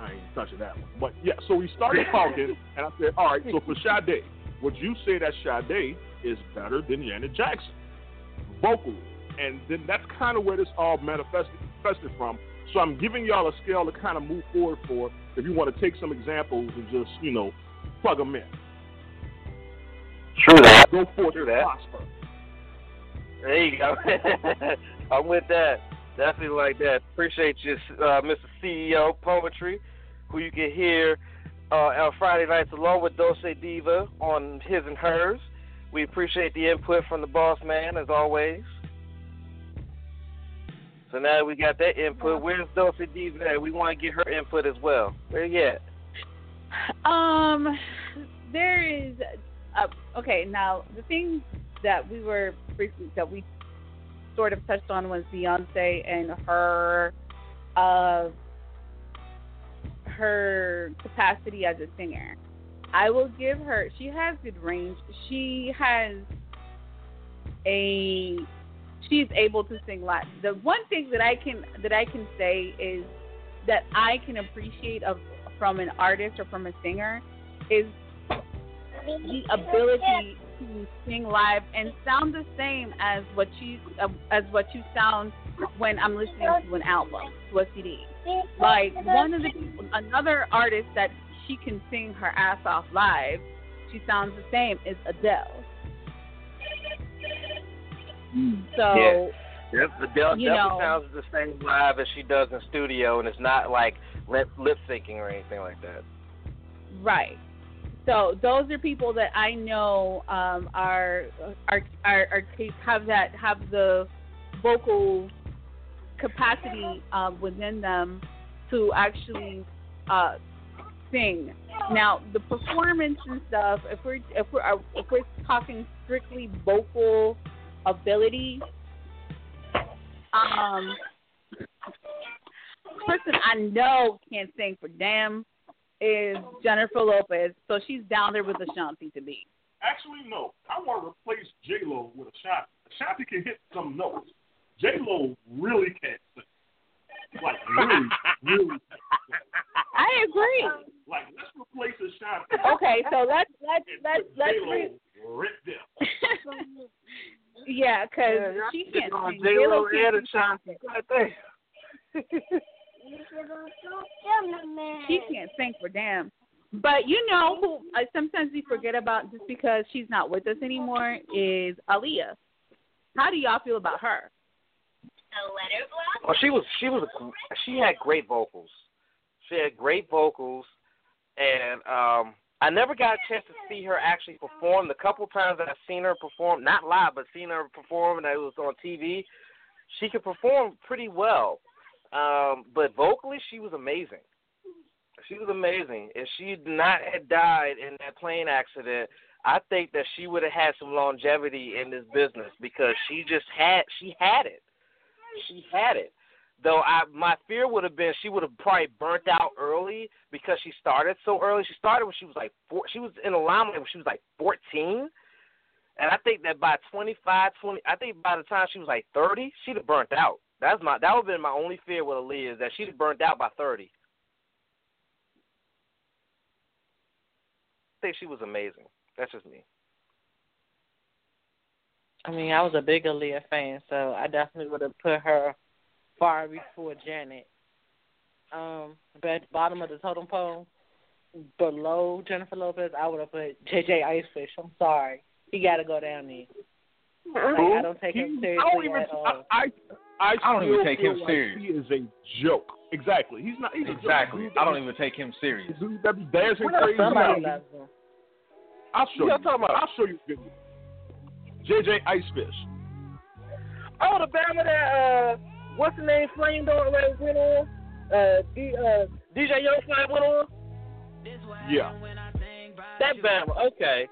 I ain't touching that one. But yeah, so we started talking, and I said, all right, so for Sade, would you say that Sade is better than Janet Jackson vocally? And then that's kind of where this all manifested, manifested from. So I'm giving y'all a scale to kind of move forward for if you want to take some examples and just, you know, plug them in. True that. Go forth True and that. prosper. There you go. I'm with that. Definitely like that. Appreciate you, uh, Mr. CEO Poetry, who you can hear uh, on Friday nights along with Dulce Diva on his and hers. We appreciate the input from the boss man as always. So now that we got that input, where's Dulce Diva at? We want to get her input as well. Where you at? Um, there is, uh, okay. Now the thing that we were briefly that we sort of touched on was Beyonce and her, uh, her capacity as a singer. I will give her. She has good range. She has a. She's able to sing live. The one thing that I can that I can say is that I can appreciate of from an artist or from a singer is the ability to sing live and sound the same as what you uh, as what you sound when I'm listening to an album, to a CD. Like one of the another artist that she can sing her ass off live, she sounds the same is Adele. So Yeah. Yep, the Del You definitely know. sounds the same live as she does in studio, and it's not like lip lip syncing or anything like that. Right. So those are people that I know um, are, are are are have that have the vocal capacity um, within them to actually uh, sing. Now the performance and stuff. If we're if we're if we're talking strictly vocal ability, um, person I know can't sing for damn is Jennifer Lopez, so she's down there with Ashanti to be. Actually, no. I want to replace J Lo with Ashanti. Ashanti can hit some notes. J Lo really can't sing. Like really, really. I agree. Like let's replace Ashanti. Okay, so let's let's let's put let's J-Lo re- right there. yeah, because Yeah, she can't on sing. J-Lo J-Lo can't and sing. Ashanti. God damn. She can't sing for damn. But you know who uh, sometimes we forget about just because she's not with us anymore is Aaliyah. How do y'all feel about her? Well, she was she was she had great vocals. She had great vocals, and um, I never got a chance to see her actually perform. The couple times that I've seen her perform, not live, but seen her perform, and it was on TV. She could perform pretty well, um, but vocally she was amazing. She was amazing. If she had not had died in that plane accident, I think that she would have had some longevity in this business because she just had she had it. She had it. Though I my fear would have been she would have probably burnt out early because she started so early. She started when she was like four she was in limelight when she was like fourteen. And I think that by twenty five, twenty, I think by the time she was like 30, she'd have burnt out. That's my that would have been my only fear with Aaliyah is that she'd have burnt out by 30. I think she was amazing. That's just me. I mean, I was a big Aaliyah fan, so I definitely would have put her far before Janet. Um, but at the bottom of the totem pole, below Jennifer Lopez, I would have put JJ Icefish. I'm sorry, he got to go down there. Like, I don't take him He- I don't even. at all. I, I, I, I don't even take him like serious. He is a joke. Exactly. He's not. He's a Exactly. joke. I don't even take him serious. Dude, that be dancing Well, crazy. somebody loves him. I'll show you. y'all talking about? I'll show you. JJ Icefish. Oh, the Bama that uh, what's the name? Flamed on like, went on. Uh, D, uh, DC Young Fly went on. Yeah. That Bama. Okay.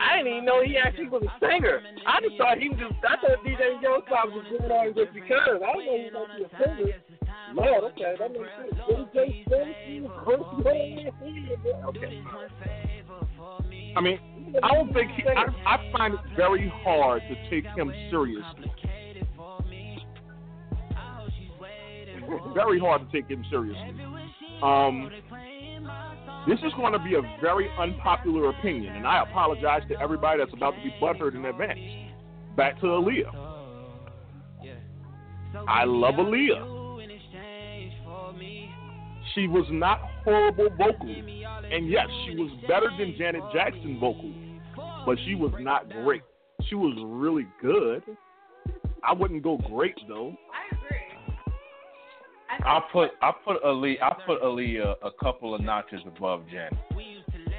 I didn't even know he actually was a singer. I just thought he was just. I thought DC Young Fly was just going on just because. I didn't know he was actually a singer. Lord, okay, that makes sense. Okay. I mean, I don't think he, I, I find it very hard to take him seriously. Very hard to take him seriously. Um, this is going to be a very unpopular opinion, and I apologize to everybody that's about to be butthurt in advance. Back to Aaliyah. I love Aaliyah. She was not horrible vocally. And yes, she was better than Janet Jackson vocally, but she was not great. She was really good. I wouldn't go great though. I agree. I put I put Ali I put Aaliyah a couple of notches above Janet.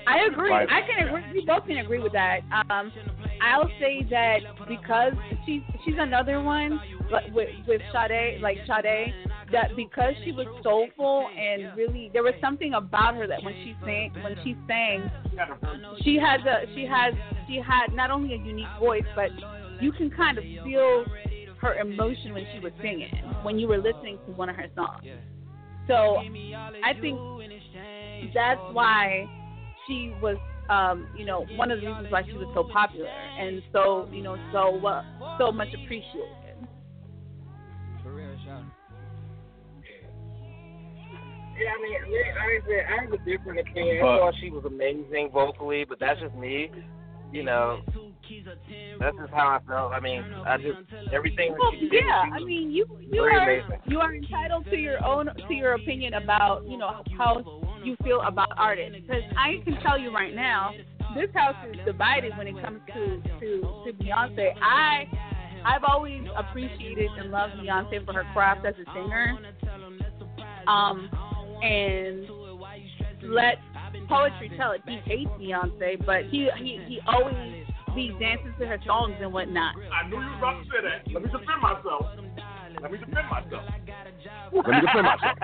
I agree. Right. I can agree. We both can agree with that. Um, I'll say that because she's she's another one like, with with Sade, like Sade, that because she was soulful and really there was something about her that when she sang when she sang, she has a she has she had not only a unique voice but you can kind of feel her emotion when she was singing when you were listening to one of her songs. So I think that's why she was um, you know, one of the reasons why she was so popular and so, you know, so uh, so much appreciated. Yeah, I mean, I, I have a different opinion. But- I thought she was amazing vocally, but that's just me. You know, that's just how I felt. I mean, I just everything Well, she did. yeah, she was I mean, you you are amazing. you are entitled to your own to your opinion about you know how you feel about artists. Because I can tell you right now, this house is divided when it comes to to to Beyonce. I I've always appreciated and loved Beyonce for her craft as a singer. Um, and let poetry tell it. He hates Beyonce, but he he he always he dances to her songs and whatnot. I knew you were about to say that. Let me defend myself. Let me defend myself. Let me defend myself.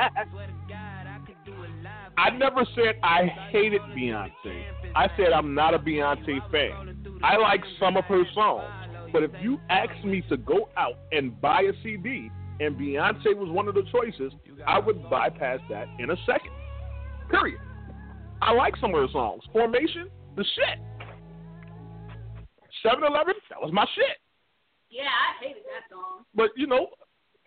I never said I hated Beyonce. I said I'm not a Beyonce fan. I like some of her songs. But if you ask me to go out and buy a CD and Beyonce was one of the choices, I would bypass that in a second. Period. I like some of her songs. Formation, the shit. 7 Eleven, that was my shit. Yeah, I hated that song. But you know,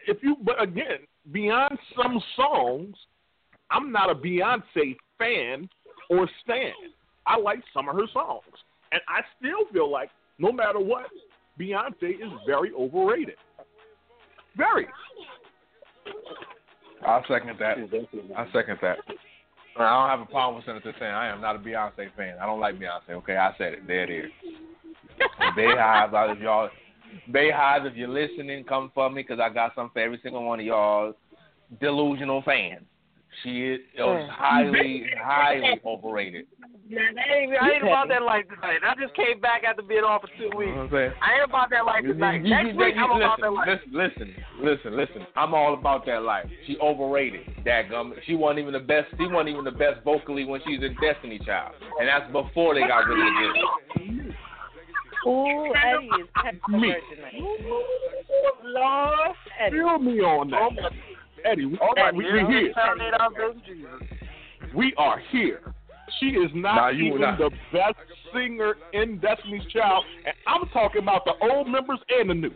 if you but again, beyond some songs, I'm not a Beyonce fan or stan. I like some of her songs. And I still feel like no matter what, Beyonce is very overrated. Very. I second that. I second that. I don't have a problem with Senator saying I am not a Beyonce fan. I don't like Beyonce. Okay, I said it. There it is. Beyhive, if y'all, Beyhive, if you're listening, come for me because I got something for every single one of y'all delusional fans. She is Mm. highly, highly overrated. Man, I ain't, I ain't about that life tonight. I just came back after being off for two weeks. I'm saying? I ain't about that life tonight. Next week, I'm about that life. listen, listen, listen, listen. I'm all about that life. She overrated. That gum. She wasn't even the best. She wasn't even the best vocally when she was in Destiny Child, and that's before they got rid of the disc. Ooh, Eddie is pepper Me. tonight. Lord. Feel me on that. Eddie, we, Oh, my we, dear. we here. Terminate our baby Jesus. We are here. She is not Nah, even not. the best singer in Destiny's Child, and I'm talking about the old members and the new.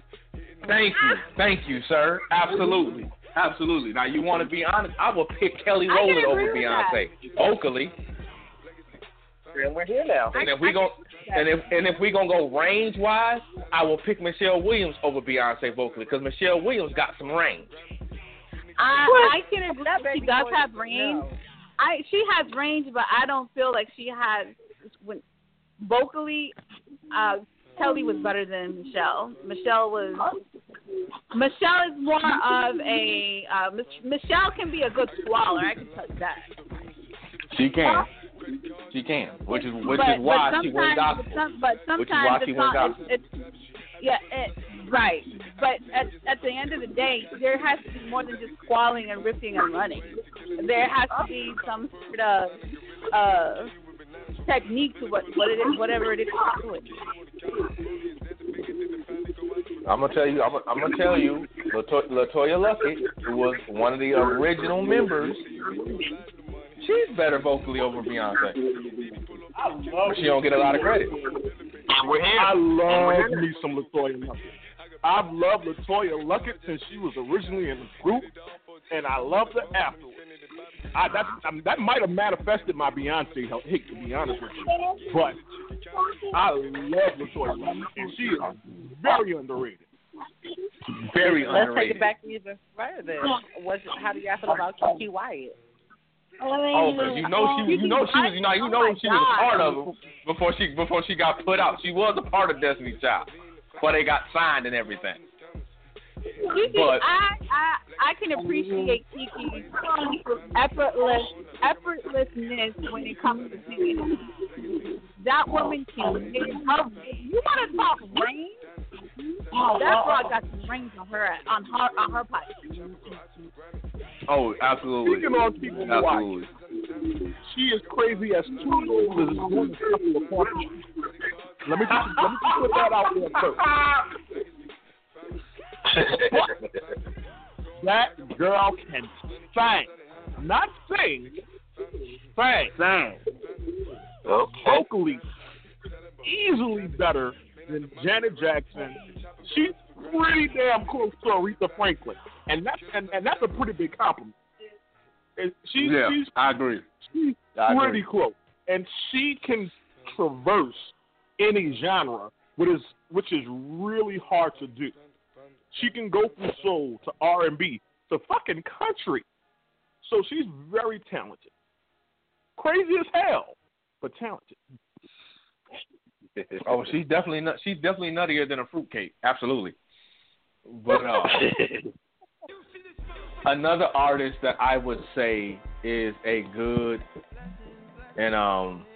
Thank you, thank you, sir. Absolutely, absolutely. Now you want to be honest? I will pick Kelly Rowland over with Beyonce vocally. And we're here now. And if we go, and if and if we gonna go range wise, I will pick Michelle Williams over Beyonce vocally because Michelle Williams got some range. I I can agree. She does have range. I she has range, but I don't feel like she has when vocally. Uh, Kelly was better than Michelle. Michelle was. Michelle is more of a. Uh, Michelle can be a good squaller. I can tell you that. She can, she can, which is which but, is why she went sometimes- gospel. But, some, but sometimes Which is why it's she went not. gospel. It's, it's, yeah, it, right. But at at the end of the day, there has to be more than just squalling and ripping and running. There has to be some sort of uh, technique to what what it is, whatever it is you're doing. I'm gonna tell you. I'm, I'm gonna tell you. Lato- LeToya Luckett, who was one of the original members, she's better vocally over Beyonce, but she don't get a lot of credit. And we're here. I love me some LeToya Luckett. I've loved LeToya Luckett since she was originally in the group, and I loved her afterwards. I, that, I mean, that might have manifested my Beyonce hate, to be honest with you. But I love LeToya Luckett, and she is very underrated. Very underrated. Let's take it back even further. What's, how do y'all feel about Keke Wyatt? Oh, because you know she, you know she was, you know, you know she was a part of it before she before she got put out. She was a part of Destiny's Child, before they got signed and everything. Keke, But- I, I I can appreciate Keke's effortless effortlessness when it comes to singing. That woman can sing. Her, you want to talk range? Oh, that girl uh, got some range on her on her on her pipe. Oh, absolutely, Speaking on Keke Wyatt, absolutely. she is crazy as two noses doing a couple of partnerships. Let me just, let me just put that out there first. That girl can sing, not sing, sing. Sing. Okay. vocally easily better than Janet Jackson. She's pretty damn close to Aretha Franklin, and that's and, and that's a pretty big compliment. And she's Yeah, she's I agree. she's I agree. pretty close, and she can traverse any genre, which is which is really hard to do. She can go from soul to R and B to fucking country, so she's very talented. Crazy as hell, but talented. Oh, she's definitely nut, she's definitely nuttier than a fruitcake. Absolutely. But uh, another artist that I would say is a good and um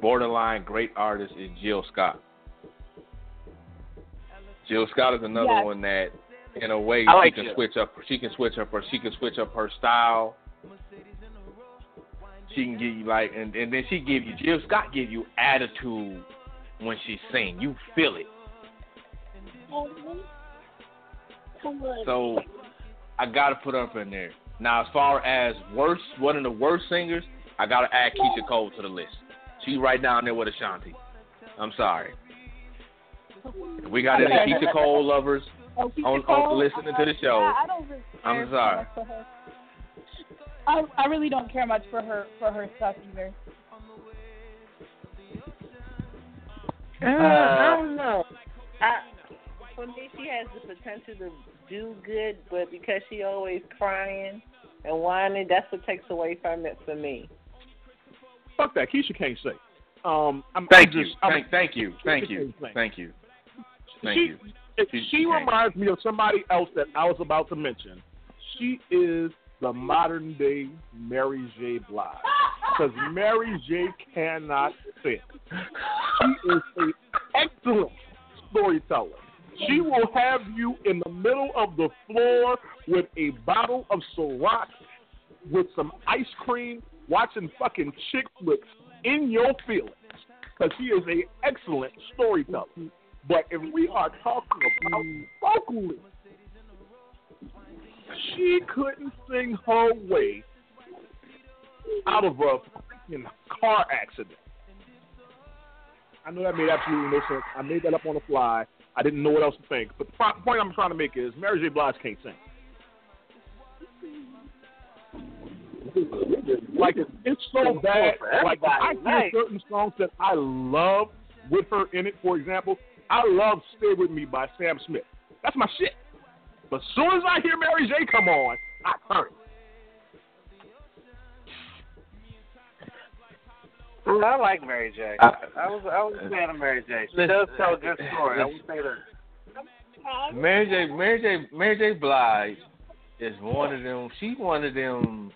borderline great artist is Jill Scott. Jill Scott is another Yes. one that, in a way, I like she can Jill. switch up. She can switch up her. She can switch up her style. She can give you like, and, and then she give you. Jill Scott give you attitude when she sing. You feel it. So I gotta put her up in there. Now, as far as worst, one of the worst singers, I gotta add Keyshia Cole to the list. She right down there with Ashanti. I'm sorry. If we got any Okay. Keyshia Cole lovers Oh, Keisha on, Cole, on listening to the show, Yeah, I don't really I'm sorry. much for her. I I really don't care much for her for her stuff either. Uh, I don't know. I, for me, she has the potential to do good, but because she always crying and whining, that's what takes away from it for me. Fuck that. Keyshia can't sing. Um, I'm, thank I'm you, just, I'm- thank, thank you, thank you, thank you, thank she, you. if She- she she reminds me of somebody else that I was about to mention. She is the modern day Mary J. Blige. Because Mary J. cannot sing. She is an excellent storyteller. She will have you in the middle of the floor with a bottle of Ciroc with some ice cream, watching fucking chick flicks in your feelings. Because she is an excellent storyteller. But if we are talking about vocally, she couldn't sing her way out of a fucking car accident. I know that made absolutely no sense. I made that up on the fly. I didn't know what else to think. But the point I'm trying to make is Mary J. Blige can't sing. Like it's so bad. Like I hear certain songs that I love with her in it. For example, I love "Stay with Me" by Sam Smith. That's my shit. But as soon as I hear Mary J. come on, I turn. it. Well, I like Mary J. I- I was I was a fan of Mary J. She does tell a good story. I would say that. Mary J. Mary J. Mary J. Blige is one of them. She's one of them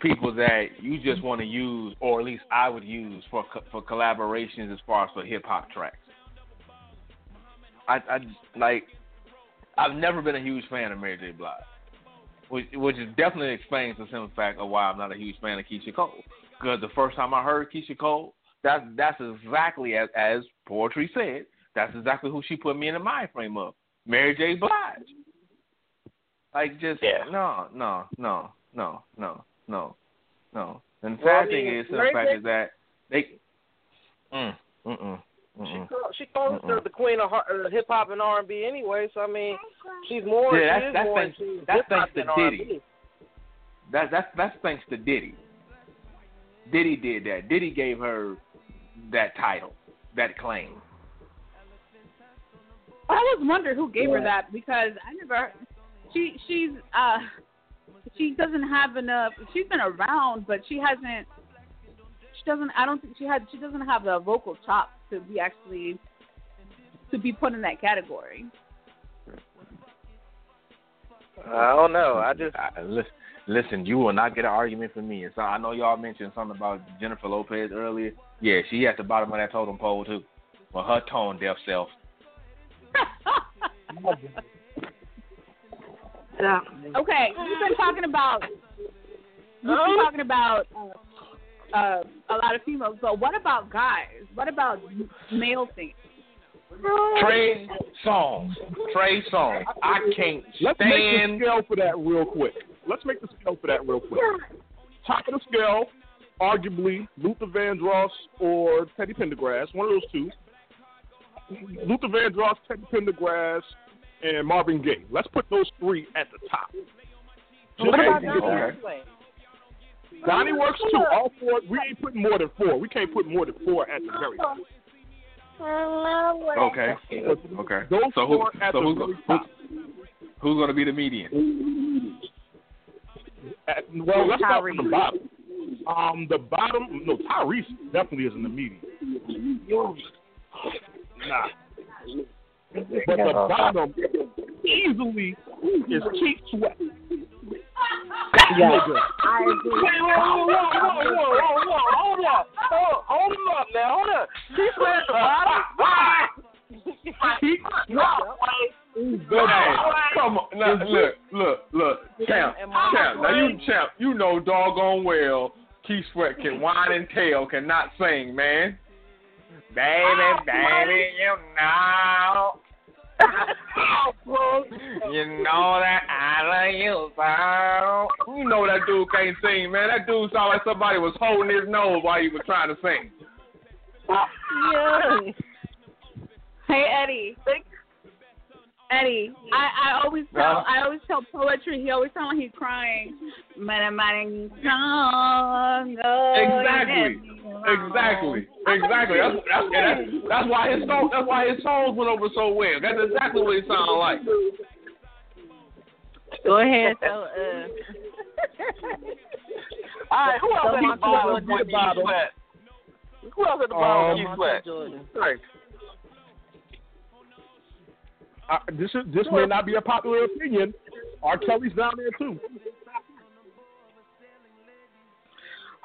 people that you just want to use, or at least I would use for for collaborations as far as for hip hop tracks. I, I like. I've never been a huge fan of Mary J. Blige, which which is definitely explains the simple fact of why I'm not a huge fan of Keyshia Cole. Because the first time I heard Keyshia Cole, that that's exactly as as poetry said. That's exactly who she put me in the mind frame of. Mary J. Blige. Like just Yeah. no, no, no, no, no, no, no. And the Well, I sad thing is, the Mary fact is that they. Mm, mm, mm, She mm. call- she calls her the queen of har- uh, hip hop and R and B anyway. So I mean, she's more. Yeah, she that's- is that's more thanks- that's thanks to than R&B. Diddy. That's that's that's thanks to Diddy. Diddy did that. Diddy gave her that title, that claim. I always wonder who gave her that because I never. She she's uh she doesn't have enough. She's been around, but she hasn't. She doesn't. I don't think she had. She doesn't have the vocal chops to be actually to be put in that category. I don't know. I just I, listen, listen, you will not get an argument from me. So I know y'all mentioned something about Jennifer Lopez earlier. Yeah, she at the bottom of that totem pole too, for her tone deaf self. Yeah. Okay, we've been talking about we've been talking about uh, uh, a lot of females, but what about guys? What about male singers? Trey Songz, Trey Songz. I can't Let's make the scale for that real quick. Let's make the scale for that real quick. Top of the scale, arguably Luther Vandross or Teddy Pendergrass, one of those two. Luther Vandross, Teddy Pendergrass, and Marvin Gaye. Let's put those three at the top. Just What about we can Donny get- Donny works too. All four. We ain't putting more than four. We can't put more than four at the very top. Okay, okay. Those So who? four at So the who's very who's, top. who's going to be the median? At, well, let's start from the bottom. Um, the bottom, no, Tyrese definitely is in the median. Nah. But the bottom, easily is Keith Sweat. Yeah. Nigga. I agree. Wait, wait, whoa, whoa, whoa, whoa, whoa, whoa, hold up, hold, hold him up now, hold up. Keith Sweat at the bottom. Keith Hey, come on, now, look, look, look, champ, champ. Now you champ, you know doggone well Keith Sweat can whine and tail, cannot sing, man. Baby, oh, baby, you know. you know that I love you so. You know that dude can't sing, man. That dude sounded like somebody was holding his nose while he was trying to sing. Yeah. Hey Eddie. Eddie, I, I always tell Yeah. I always tell poetry. He always sounds like he's crying. Mighty, mighty song. Exactly. Exactly. Exactly. That's that's, that's that's why his song that's why his songs went over so well. That's exactly what he sounded like. Go ahead. So, uh, All right, who else So at the bottom people with at the bottom. Sweat? Who else at the bottom Um, Keith Sweat? Jordan. Right. Uh, this is this may not be a popular opinion. R. Kelly's down there too.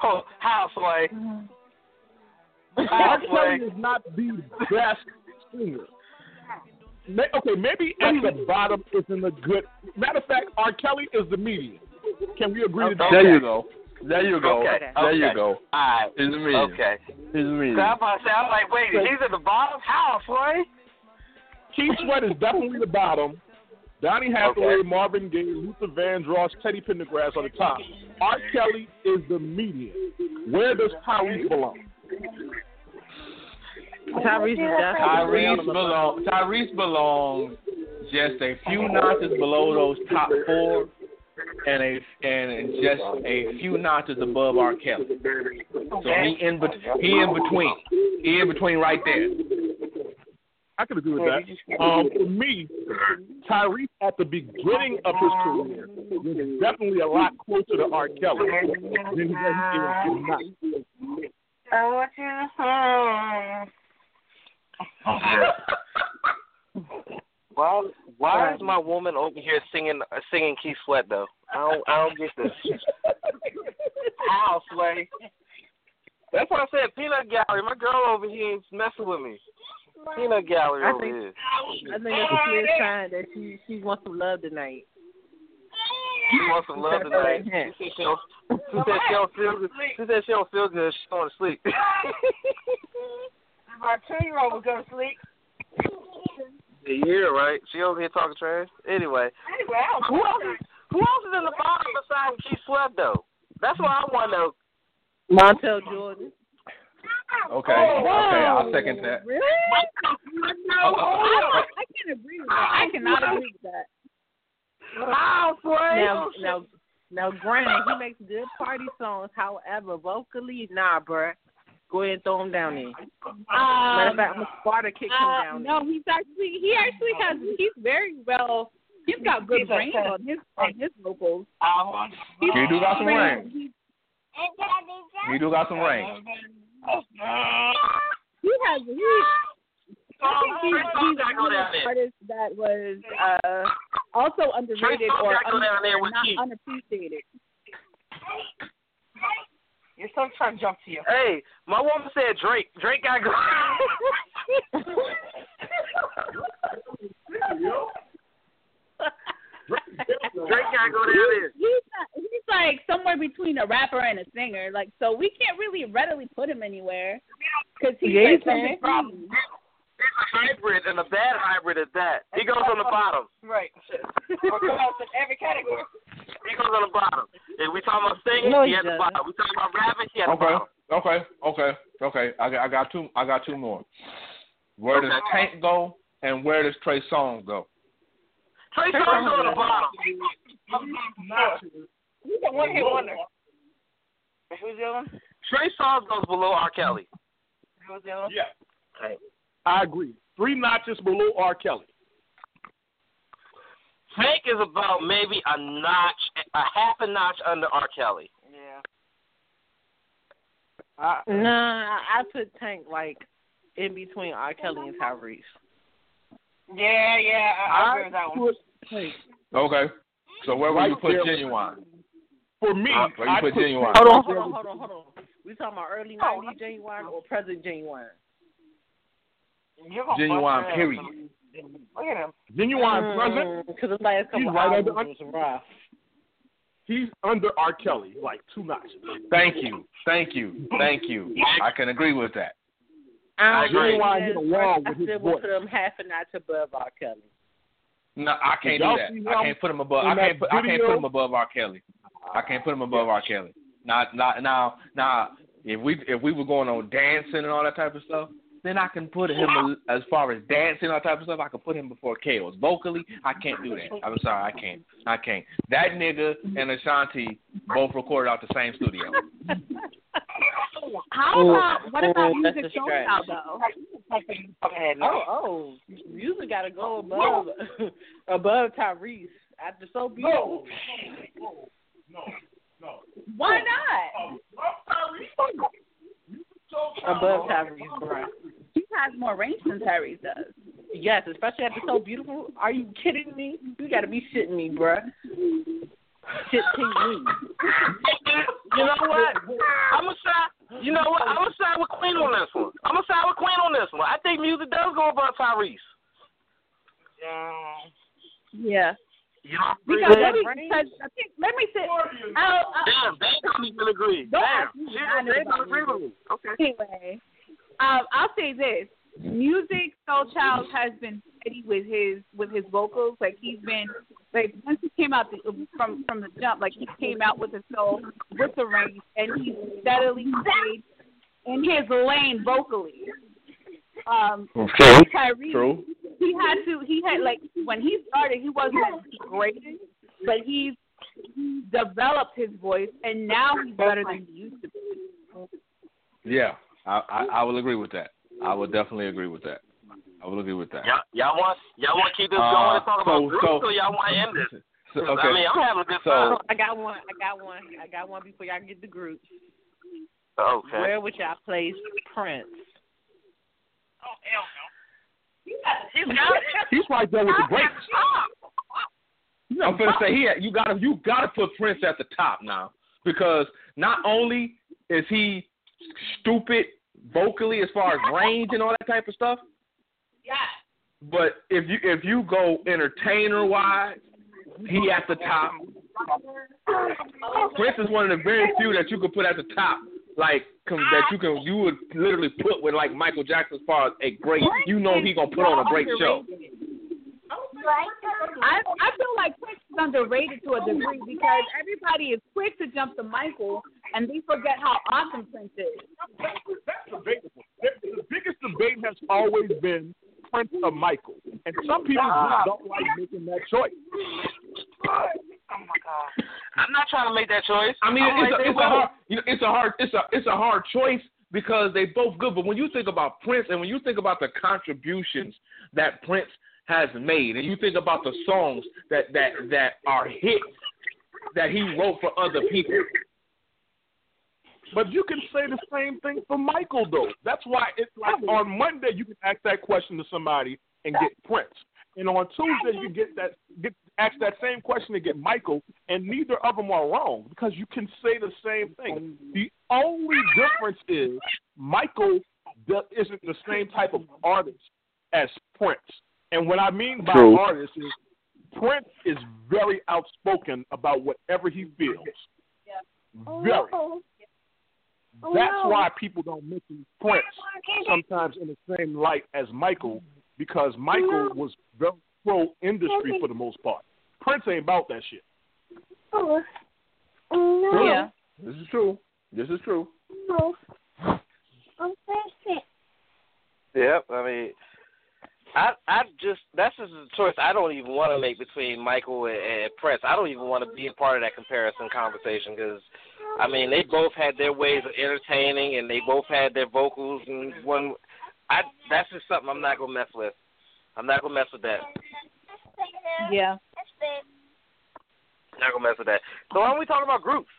Oh, Houseway. R. Houseway. Kelly is not the best singer. May, okay, maybe at the bottom isn't a good. Matter of fact, R. Kelly is the median. Can we agree to that? There you go. There you go. Okay. There you okay. go. All right. It's the medium. Okay. It's the medium. So I'm about to say, I'm like, wait, he's at the bottom? Houseway? Keith Sweat is definitely the bottom. Donny Hathaway, Marvin Gaye, Luther Vandross, Teddy Pendergrass are the top. R. Kelly is the median. Where does Tyrese belong? Tyrese is definitely Tyrese belong. Tyrese belongs just a few notches below those top four, and a and just a few notches above R. Kelly. So he in bet- he in between. He in between right there. I could agree with that. Um, for me, Tyrese at the beginning of his career was definitely a lot closer to R. Kelly than he is now. I want you to Why why is my woman over here singing uh, singing Keith Sweat though? I don't I don't get this. Houseway. That's what I said. Peanut gallery. My girl over here is messing with me. Peanut gallery I over think- here. I think that's a clear sign that she she wants some love tonight. She wants some love tonight. She said she don't, she said she don't feel good. She said she don't feel good. She's going to sleep. My two year old will go to sleep. yeah, right. She over here talking trash. Anyway, Anyway, who else? Is, who else is in the bottom besides Keith Sweat though? That's what I want to know. Montel Jordan. Okay. Okay. I'll second that. Really? I, I can't agree with that. I cannot agree with that. Now, now, now, granted, he makes good party songs. However, vocally, nah, bruh. Go ahead and throw him down there. Matter of Um, fact, I'm gonna Sparta kick him uh, down no, he's actually he actually has he's very well. He's got good He's range on his on his vocals. He do got some Range. range. He, He do got some range. He has he. I think he's, he's one of the artists that was uh, also underrated or, gotta un- there or not Keith. unappreciated. Your son's trying to jump to you. Hey, my woman said Drake. Drake got to go. Drake got to go down there. He's not, he's like somewhere between a rapper and a singer. Like so, we can't really readily put him anywhere because he's Yeah, like you can. from He's a hybrid and a bad hybrid at that. He goes on the bottom. Right. Or come out in every category. He goes on the bottom. If we talking about singing, No, he he at the bottom. We talking about rapping, he at the Okay. bottom. Okay. Okay. Okay. I got, I got two. I got two more. Where does Tank go, and where does Trey Songz go? Trey Songz go to the bottom. He's a one hit wonder. Who's the other one? Trey Songz goes below R. Kelly. Who's the other one? Yeah. I agree. Three notches below R. Kelly. Tank is about maybe a notch, a half a notch under R. Kelly. Yeah. I, Nah, I put Tank like in between R. Kelly and Tyrese. Yeah, yeah, I, I agree with that one. put Okay. So where would you put there. Ginuwine? For me, Uh, where you I put Ginuwine? Hold on, hold on, hold on, hold on. We talking about early '90s Ginuwine or present Ginuwine? You're gonna Ginuwine, period. Look at him. with Ginuwine present. Because the last couple He's right albums under- was rough. He's under R. Kelly, like two notches. Thank you. Thank you. Thank you. I can agree with that. I agree. Ginuwine hit a wall I with his still would put him half a notch above R. Kelly. No, I can't do that. I can't put him above. I can't put. I can't put him above R. Kelly. I can't put him above R. Kelly. Not, not now. Now, if we if we were going on dancing and all that type of stuff, then I can put him as far as dancing and all type of stuff. I can put him before Chaos. Vocally, I can't do that. I'm sorry, I can't. I can't. That nigga and Ashanti both recorded out the same studio. How about oh, what about ooh, Musiq a soul stretch. style though? Okay, no. Oh, oh, Musiq got to go above above Tyrese. After so beautiful. No, no. Why not? Oh, oh, Above Tyrese, bro. He has more range than Tyrese does. Yes, especially after so beautiful. Are you kidding me? You got to be shitting me, bro. Shitting me. You know what? I'm gonna side. You know what? I'm gonna side with Queen on this one. I'm gonna side with Queen on this one. I think Musiq does go above Tyrese. Yeah. Yeah. You know, Because Yeah. let me, because I think, let me say, I'll, I'll, damn, they don't even agree. Don't Damn, ask me Shit, none they don't agree with me. Okay. anyway, um, I'll say this: Musiq, Soul Child has been steady with his with his vocals. Like he's been like once he came out the, from from the jump, like he came out with the soul, with the range, and he steadily stayed in his lane vocally. Um, True. Tyrese, True. he had to. He had like when he started, he wasn't the greatest, but he's developed his voice, and now he's better than he used to be. Yeah, I, I I will agree with that. I will definitely agree with that. I will agree with that. Y'all, y'all want y'all want to keep this Uh, going and talk about so- groups, so- or y'all want to end this? So, okay. I mean, I'm having a good So- time. I got one. I got one. I got one before y'all get the group. Okay. Where would y'all place Prince? He's right there with the greats. I'm gonna say he you gotta you gotta put Prince at the top now because not only is he stupid vocally as far as range and all that type of stuff, Yeah. but if you if you go entertainer wise, he at the top. Prince is one of the very few that you could put at the top, like com- that you can you would literally put with like Michael Jackson as far as a great. You know he gonna put on a great show. I I feel like Prince is underrated to a degree because everybody is quick to jump to Michael and they forget how awesome Prince is. That's debatable. The the biggest debate has always been Prince or Michael, and some people just don't like making that choice. Oh my god. I'm not trying to make that choice. I mean, it's a, it's a hard, you know, it's a hard, it's a, it's a hard choice because they both good. But when you think about Prince and when you think about the contributions that Prince has made, and you think about the songs that that that are hits that he wrote for other people, But you can say the same thing for Michael, though. That's why it's like on Monday you can ask that question to somebody and get Prince, and on Tuesday you get that get ask that same question and get Michael, and neither of them are wrong because you can say the same thing. The only difference is Michael isn't the same type of artist as Prince, and what I mean by True. artist is Prince is very outspoken about whatever he feels. Oh, very. Oh, no. That's why people don't mention Prince sometimes in the same light as Michael, because Michael was very pro industry for the most part. Prince ain't about that shit. Oh. No. Yeah. this is true. This is true. No. I'm perfect. Yep. I mean, I I just that's just a choice I don't even want to make between Michael and, and Prince. I don't even want to be a part of that comparison conversation because, I mean, they both had their ways of entertaining and they both had their vocals and one. I that's just something I'm not gonna mess with. I'm not gonna mess with that. Yeah. Not gonna mess with that. So why don't we talk about groups?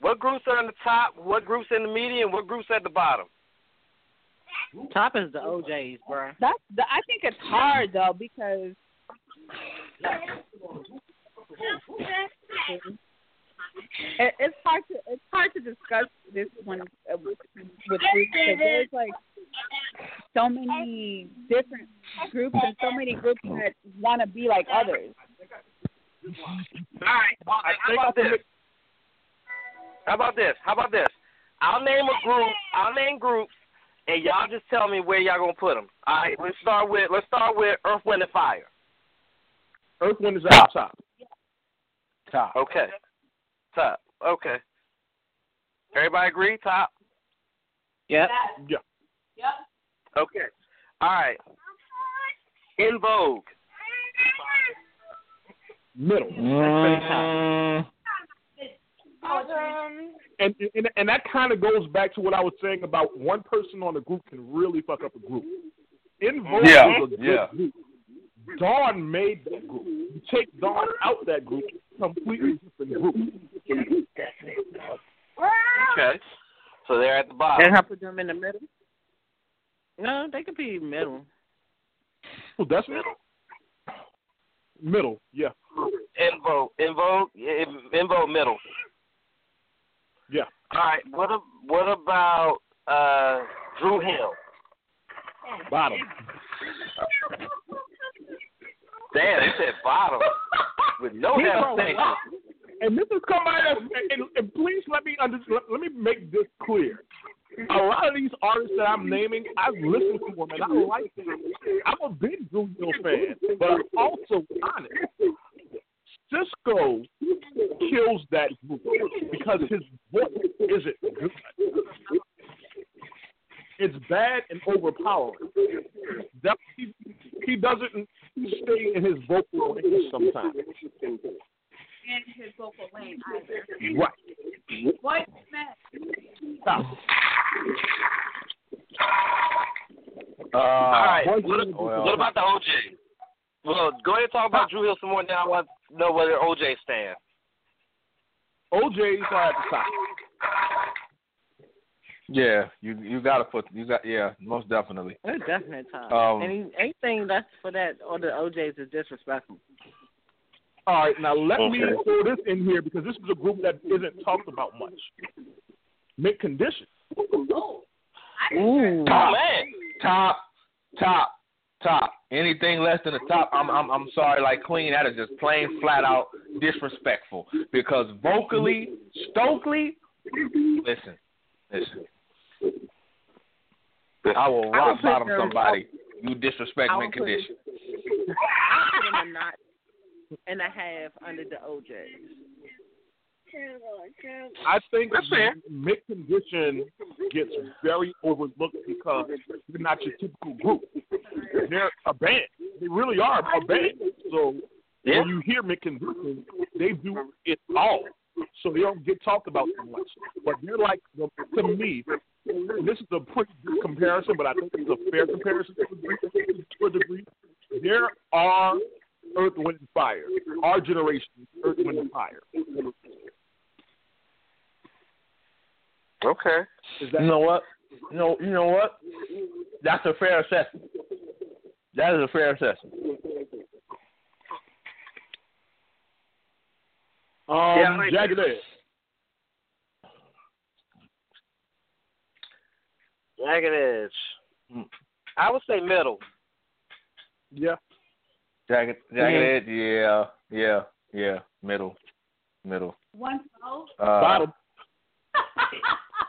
What groups are in the top? What groups in the median? What groups at the bottom? Top is the O'Jays, bro. That's the, I think it's hard though because It, it's hard to it's hard to discuss this one uh, with with groups because there's like so many different groups and so many groups that want to be like others. All right. How about this? How about this? How about this? I'll name a group. I'll name groups, and y'all just tell me where y'all gonna put them. All right. Let's start with let's start with Earth, Wind, and Fire. Earth, Wind is at top. Top. Okay. Top. Okay. Everybody agree? Top. Yep. Yeah. Yep. Okay. All right. En Vogue. Middle. Mm, And, and and that kind of goes back to what I was saying about one person on a group can really fuck up a group. En Vogue Yeah, was a good yeah. group. Dawn made that group. You take Dawn out that group, completely different group. Okay. So they're at the bottom. Then I put them in the middle. No, they could be middle. Oh, that's middle. Middle, yeah, En Vogue. En Vogue. In, in middle. yeah. All right. What a, what about uh Dru Hill? Bottom. Damn, they said bottom with no He hesitation. And this is coming out of, and, and please let me under, let, let me make this clear. A lot of these artists that I'm naming, I've listened to them and I like them. I'm a big Dru Hill fan, but I'm also honest. Sisqó kills that group because his voice isn't good. It's bad and overpowering. That, he, he doesn't stay in his vocal range sometimes. And his vocal lane either. Right. What Smith? Stop. uh, All right. What, well- what about the OJ? Well, go ahead and talk about Dru Hill some more. Now I want to know where OJ stands. O'Jays are at the top. Yeah, you you gotta put you got yeah, most definitely. They're definitely top. Um, Any anything that's for that or the O'Jays is disrespectful. All right, now let me Okay. throw this in here because this is a group that isn't talked about much. Mint Condition. Ooh. Oh man. Top, top, top. Anything less than the top, I'm I'm I'm sorry, like clean. That is just plain flat out disrespectful. Because vocally, Stokley, listen, listen. I will rock would put bottom them- somebody. You disrespect I me would put condition. I put them a knot and a half under the O'Jays. I think That's fair. Mint Condition gets very overlooked because they're not your typical group. They're a band. They really are a band. So Yeah. when you hear Mint Condition, they do it all. So they don't get talked about so much. But they're like the, to me, and this is a pretty good comparison, but I think it's a fair comparison to a degree. To a degree. There are Earth, Wind, and Fire. Our generation, Earth, Wind, and Fire. Okay. Is that You know what? You know you know what? That's a fair assessment. That is a fair assessment. um, Yeah, I like Jagged Edge? Jagged Edge. I would say middle. Yeah. Jagged jagged edge, yeah, yeah, yeah. Middle. Middle. One twelve. Uh, Bottom.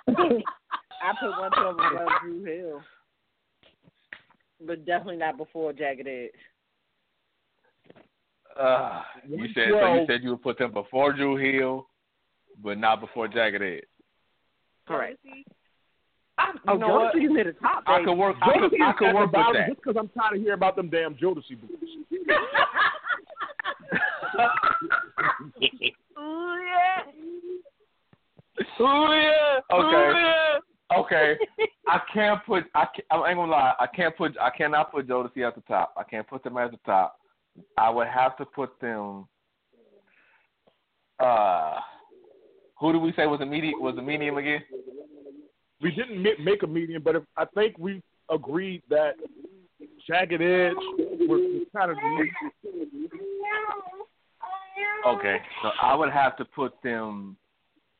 I put one twelve above Dru Hill. But definitely not before Jagged Edge. Uh, you said so. You said you would put them before Dru Hill, but not before Jagged Edge. Correct. I, you Oh, know what? Jodeci's near the top, I baby. could work. I could, I could work with that. Just because I'm tired of hearing about them damn Jodeci boots. Oh yeah. Okay. Okay. I can't put. I, can't, I ain't gonna lie. I can't put. I cannot put Jodeci at the top. I can't put them at the top. I would have to put them. Uh, who did we say was a medium? Was a medium again? We didn't make a median, but if, I think we agreed that Jagged Edge we're, we're kind of Okay, so I would have to put them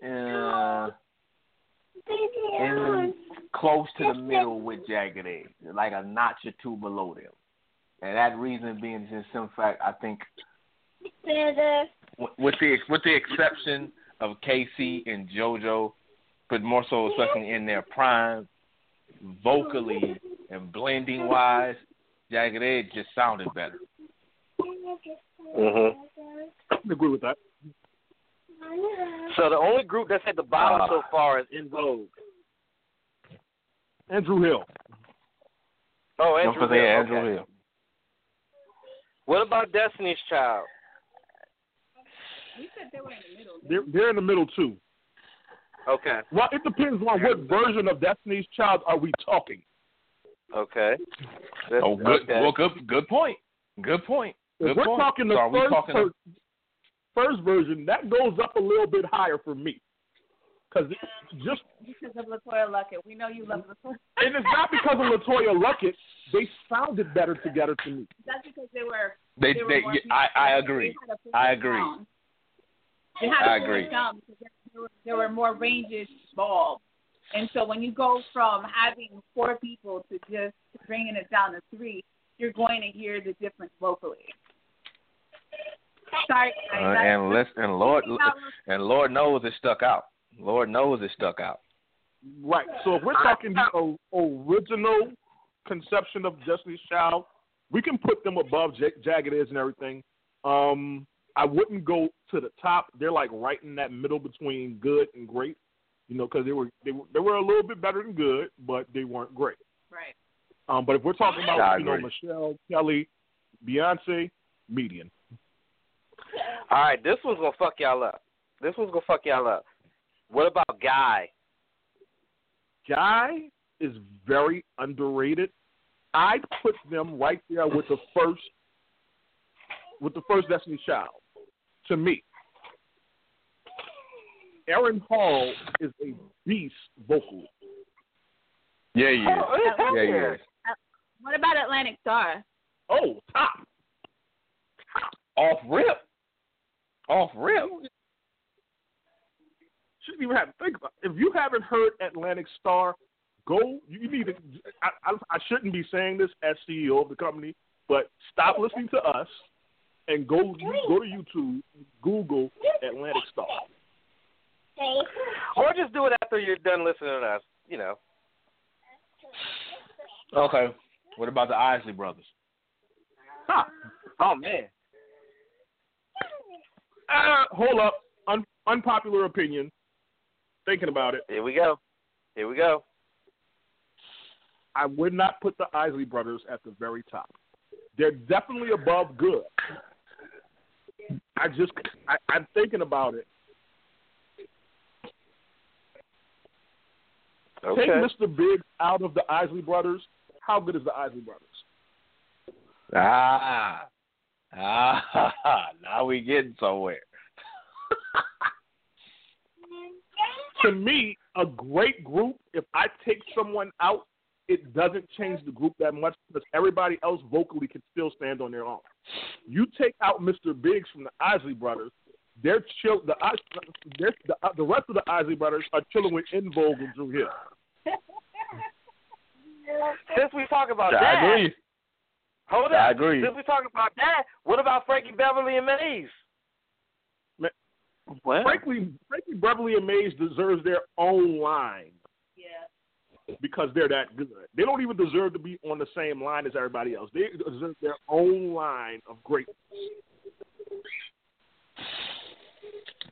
uh, in close to the middle with Jagged Edge, like a notch or two below them. And that reason being just some fact, I think, with the with the exception of K-Ci and JoJo, but more so especially in their prime, vocally and blending wise, Jagged Edge just sounded better. Mhm. I agree with that. So the only group that's at the bottom Ah. so far is En Vogue. Andrew Hill. Oh, Andrew forget Hill. Andrew okay. Hill. What about Destiny's Child? We said they were in the middle. They're they're in the middle too. Okay. Well, it depends on what version of Destiny's Child are we talking. Okay. That's- Oh, good. okay. Well, good. Good point. Good point. If Good we're point. talking the so first talking? per- first version, that goes up a little bit higher for me. Because just Because of LeToya Luckett. We know you love LeToya. and it's not because of LeToya Luckett, they sounded better together to me. That's because they were. they, they they, more yeah, I, I agree. They had I agree. sound. They had a I fuller agree. Sound because there, there were, more ranges involved. And so when you go from having four people to just bringing it down to three, you're going to hear the difference vocally. Sorry, Uh, and listen, and Lord, and Lord knows it stuck out. Lord knows it stuck out. Right. So if we're talking the o- original conception of Destiny's Child, we can put them above J- Jagged Edge and everything. Um, I wouldn't go to the top. They're like right in that middle between good and great. You know, because they were they were they were a little bit better than good, but they weren't great. Right. Um, but if we're talking about I you know. Michelle, Kelly, Beyonce, median. All right, this one's gonna fuck y'all up. This one's gonna fuck y'all up. What about Guy? Guy is very underrated. I'd put them right there with the first with the first Destiny's Child. To me. Aaron Hall is a beast vocally. Yeah, he is. Oh, Yeah, he is. Uh, what about Atlantic Starr? Oh, top. Off rip. Off rip. Shouldn't even have to think about it. If you haven't heard Atlantic Starr, go you need to I, I I shouldn't be saying this as CEO of the company, but stop listening to us and go go to YouTube, Google Atlantic Starr. Or just do it after you're done listening to us. You know. Okay. What about the Isley brothers? Huh. Oh man. Uh, hold up. Un- unpopular opinion. Thinking about it, Here we go. Here we go. I would not put the Isley brothers at the very top. They're definitely above good. I just, I, I'm thinking about it. Okay. Take Mr. Big out of the Isley brothers. How good is the Isley brothers? Ah. Ah. Now we getting somewhere. To me, a great group, if I take someone out, it doesn't change the group that much because everybody else vocally can still stand on their own. You take out Mr. Biggs from the Isley brothers, they're chill. The Is- they're, the, uh, the rest of the Isley brothers are chilling with En Vogue and Dru Hill. Since we talk about I that, agree. hold I up. agree. Since we talk about that, what about Frankie Beverly and Maze? Well, Frankly, frankly, Beverly and Maze deserves their own line Yeah. Because they're that good. They don't even deserve to be on the same line as everybody else. They deserve their own line of greatness.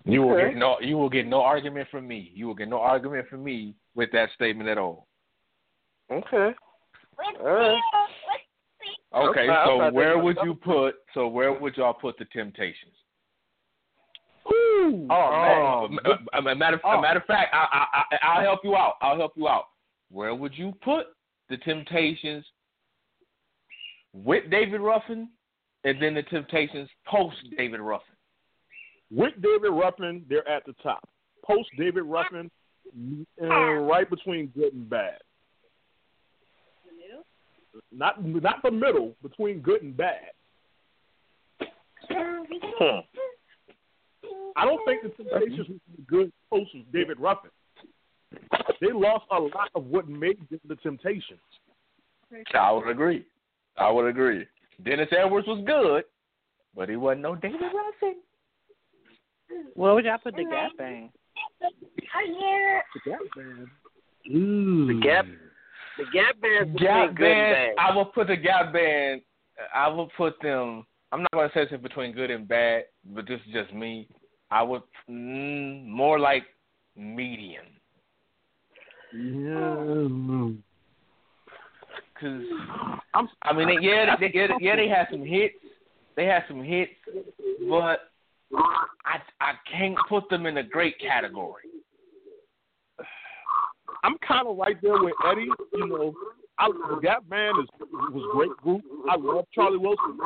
You will Okay. get no you will get no argument from me. You will get no argument from me with that statement at all. Okay. All right. Okay, Okay, so where would you put so where would y'all put the temptations? Ooh, Oh, Uh, a, a matter, a matter of fact, I, I, I, I'll help you out. I'll help you out. Where would you put the Temptations with David Ruffin, and then the Temptations post David Ruffin? With David Ruffin, they're at the top. Post David Ruffin, uh, right between good and bad. not not the middle between good and bad. Hmm. I don't think the Temptations was the good post David Ruffin. They lost a lot of what made them the Temptations. I would agree. I would agree. Dennis Edwards was good, but he wasn't no David Ruffin. Where would y'all put the Gap Band? The Gap Band. The Gap, the Gap Band's between Gap good band. I will put the Gap band. I will put them. I'm not going to say it's between good and bad, but this is just me. I would mm, more like medium. Yeah. Cause I'm, I mean, they, yeah, they, yeah, yeah, they had some hits. They had some hits, but I I can't put them in the great category. I'm kind of right there with Eddie. You know, I, the Gap Band is was great group. I love Charlie Wilson.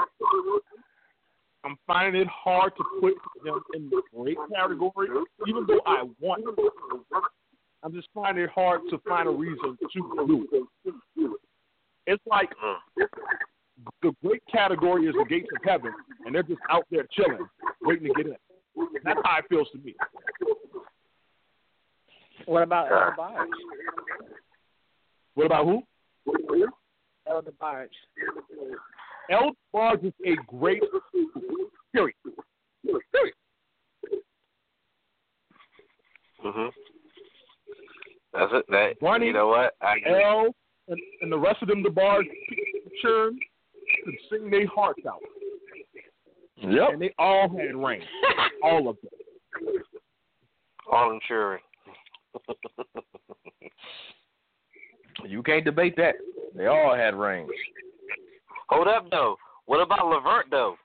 I'm finding it hard to put them in the great category, even though I want. to. I'm just finding it hard to find a reason to do it. It's like the great category is the gates of heaven, and they're just out there chilling, waiting to get in. That's how it feels to me. What about El DeBarge? What about who? El DeBarge. El Barge is a great period. Period. Mhm. That's it. That Barney, you know what? I agree. El and, and the rest of them, the bar churn, could sing their hearts out. Yep. And they all had range. all of them. all insuring. You can't debate that. They all had range. Hold up though. What about Levert though?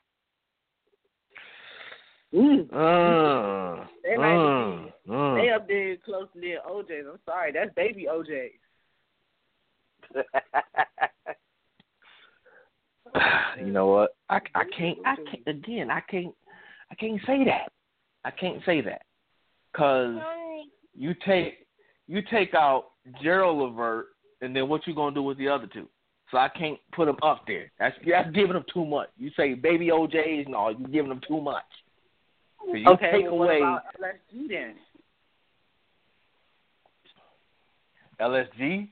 Mm. Uh, They uh, uh. They up there close to their O'Jays. I'm sorry, that's baby O'Jays. you know what? I, I can't. I can't. Again, I can't. I can't say that. I can't say that because you take you take out Gerald Levert, and then what you gonna do with the other two? So I can't put them up there. That's that's giving them too much. You say baby O'Jays, no, you're giving them too much. So you okay, take well, away about LSG then? LSG.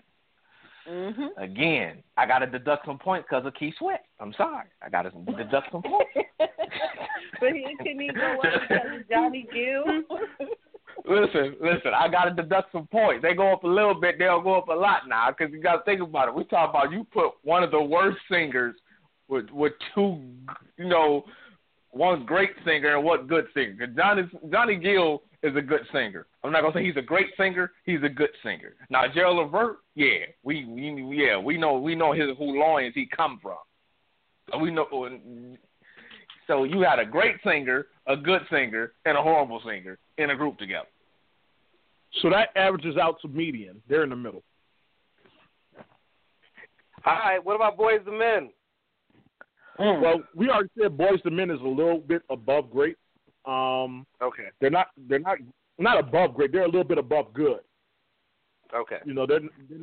Mm-hmm. Again, I got to deduct some points because of Keith Sweat. I'm sorry, I got to deduct some points. but he couldn't even go up against Johnny Gill. Listen, listen. I got to deduct some points. They go up a little bit. They'll go up a lot now because you got to think about it. We talk about you put one of the worst singers with with two, you know, one great singer and one good singer. Johnny Johnny Gill is a good singer. I'm not gonna say he's a great singer. He's a good singer. Now Gerald Levert, yeah, we, we yeah we know we know his who loins he come from. So we know. So you had a great singer, a good singer, and a horrible singer in a group together. So that averages out to median. They're in the middle. All right. What about Boyz II Men? Well, we already said Boyz II Men is a little bit above great. Um, Okay. they're not they're not not above great. They're a little bit above good. Okay. You know, they're, they're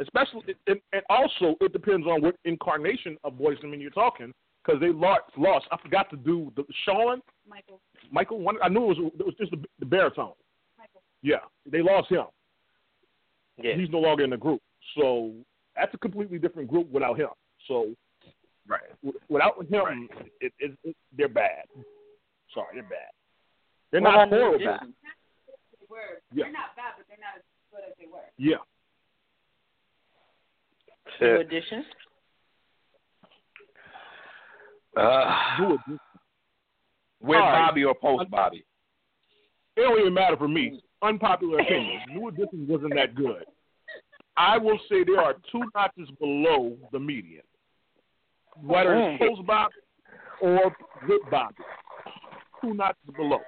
especially and, and also it depends on what incarnation of Boyz II Men you're talking because they lost. Lost. I forgot to do the Sean Michael. Michael. One, I knew it was it was just the, the baritone. Michael. Yeah, they lost him. Yeah. He's no longer in the group. So that's a completely different group without him. So Right. without him, it, it, it, they're bad. Sorry, they're bad. They're What not about horrible. Edition? They were. Yeah. They're not bad, but they're not as good as they were. Yeah. New Edition. Uh, Do it. with All right. Bobby or post Bobby. It don't even matter for me. Unpopular opinion. New Edition wasn't that good. I will say there are two notches below the median. Whether it's post Bobby or with Bobby. Two notches below.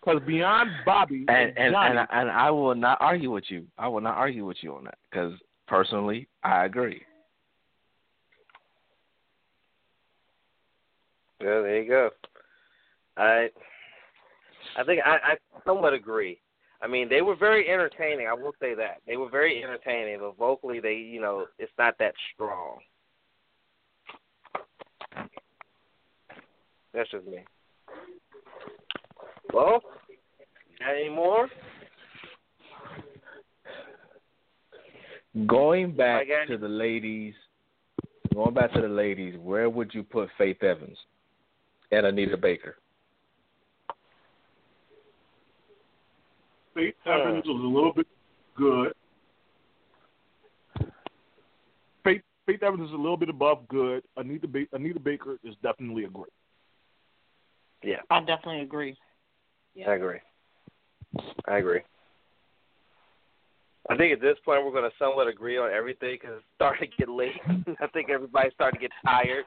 Because beyond Bobby And and Johnny, and, and I will not argue with you. I will not argue with you on that because personally, I agree. Yeah, there you go. I I think I, I somewhat agree. I mean, they were very entertaining. I will say that they were very entertaining, but vocally, they you know, it's not that strong. That's just me. Well, got any more? Going back I to the ladies, going back to the ladies, where would you put Faith Evans and Anita Baker? Faith uh. Evans is a little bit good. Faith Faith Evans is a little bit above good. Anita ba- Anita Baker is definitely a great. Yeah, I definitely agree. I agree. I agree. I think at this point we're going to somewhat agree on everything because it's starting to get late. I think everybody's starting to get tired.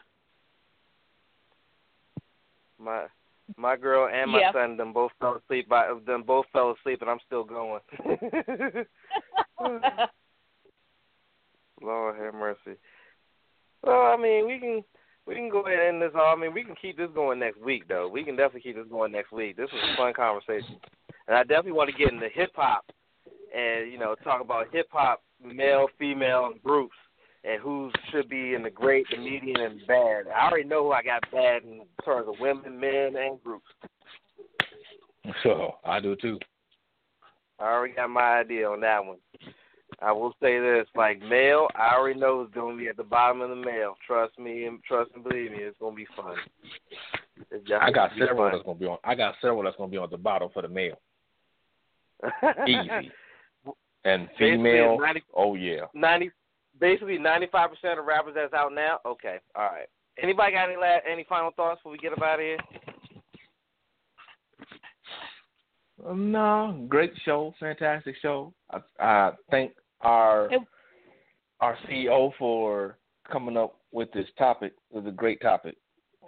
My my girl and my Yeah. son them both fell asleep. By them both fell asleep, and I'm still going. Lord have mercy. Well, I mean, we can we can go ahead and end this all. I mean, we can keep this going next week, though. We can definitely keep this going next week. This was a fun conversation, and I definitely want to get into hip hop and you know talk about hip hop male, female groups and who should be in the great, the median, and bad. I already know who I got bad in terms of women, men, and groups. So I do too. I already got my idea on that one. I will say this, like male, I already know it's gonna be at the bottom of the mail. Trust me and trust and believe me, it's gonna be fun. It's I got several fun. that's gonna be on. I got several that's gonna be on the bottom for the male. Easy. And female. 90 Oh yeah. Ninety, basically ninety five percent of rappers that's out now. Okay, all right. Anybody got any la- any final thoughts before we get up out of here? Um, no, great show, fantastic show. I, I thank our It- our CEO for coming up with this topic. It was a great topic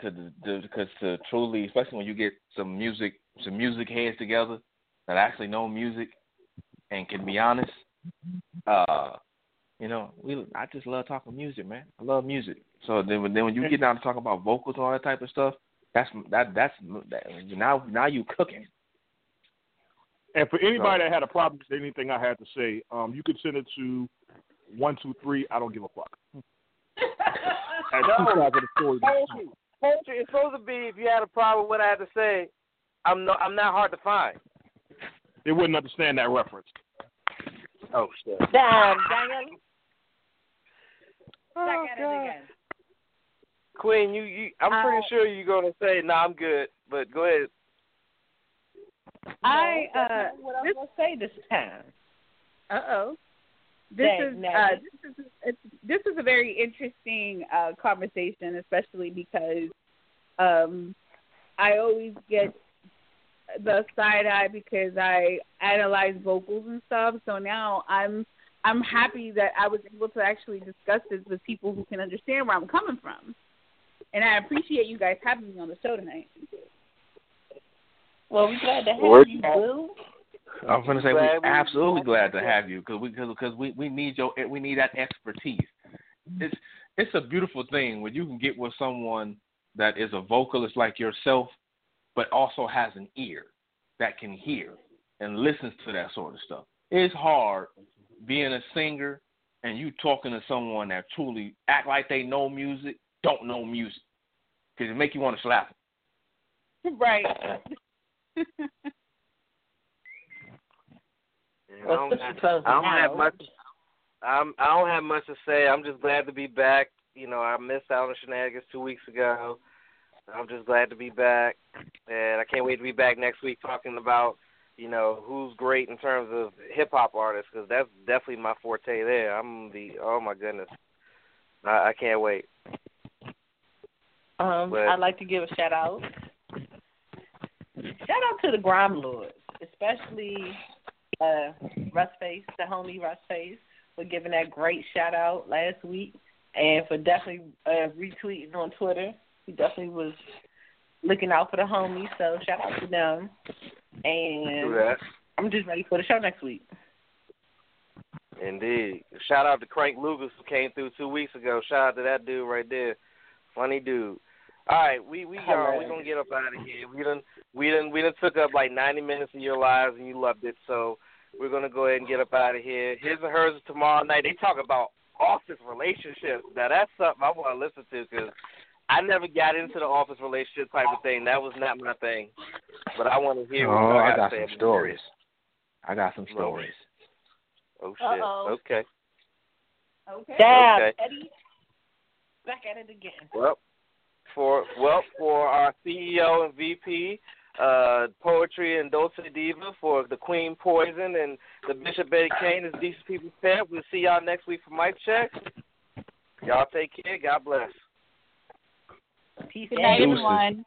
to because to truly, especially when you get some music, some music heads together that actually know music and can be honest. Uh, you know, we I just love talking music, man. I love music. So then, when- then when you get down to talk about vocals and all that type of stuff, that's that that's that, now now you cooking. And for anybody that had a problem with anything I had to say, um, you could send it to one two three. I don't give a fuck. At No. two sides of the story. Poetry, poetry is supposed to be if you had a problem with what I had to say. I'm no, I'm not hard to find. They wouldn't understand that reference. Oh shit. Damn, Daniel. Oh, Back at it God. again. Queen, you, you I'm pretty Uh, sure you're gonna say, "No, I'm good," but go ahead. I uh what I'm gonna say this time. uh oh. This is uh this is it's, this is a very interesting uh conversation, especially because um I always get the side eye because I analyze vocals and stuff. So now I'm I'm happy that I was able to actually discuss this with people who can understand where I'm coming from. And I appreciate you guys having me on the show tonight. Well, we're glad to have Word. you, Boo. I'm gonna say Glad we're absolutely glad to have you because we because we we need your we need that expertise. It's it's a beautiful thing when you can get with someone that is a vocalist like yourself, but also has an ear that can hear and listens to that sort of stuff. It's hard being a singer and you talking to someone that truly act like they know music, don't know music, because it make you want to slap them. Right. I don't, have, I don't have much. I'm, I don't have much to say. I'm just glad to be back. You know, I missed out on shenanigans two weeks ago. I'm just glad to be back, and I can't wait to be back next week talking about you know who's great in terms of hip hop artists because that's definitely my forte. There, I'm the oh my goodness, I, I can't wait. Um, But- I'd like to give a shout out. Shout out to the Grime Lords, especially uh, Russ Face, the homie Russ Face, for giving that great shout out last week, and for definitely uh, retweeting on Twitter. He definitely was looking out for the homies, so shout out to them. And. I'm just ready for the show next week. Indeed. Shout out to Crank Lucas who came through two weeks ago. Shout out to that dude right there. Funny dude. All right, we we uh, we gonna get up out of here. We done we done we done took up like ninety minutes of your lives and you loved it, so we're gonna go ahead and get up out of here. His and hers tomorrow night. They talk about office relationships. Now that's something I want to listen to because I never got into the office relationship type of thing. That was not my thing. But I want to hear Oh, y'all I got some about stories. I got some stories. Oh shit. Uh-oh. Okay. Okay. Damn. Okay. Eddie, back at it again. Well, for well for our CEO and VP, uh, poetry and Dulce Diva for the Queen Poison and the Bishop Betty Kane is decent people said. We'll see y'all next week for Mic Check. Y'all take care. God bless. Peace. Good night, everyone.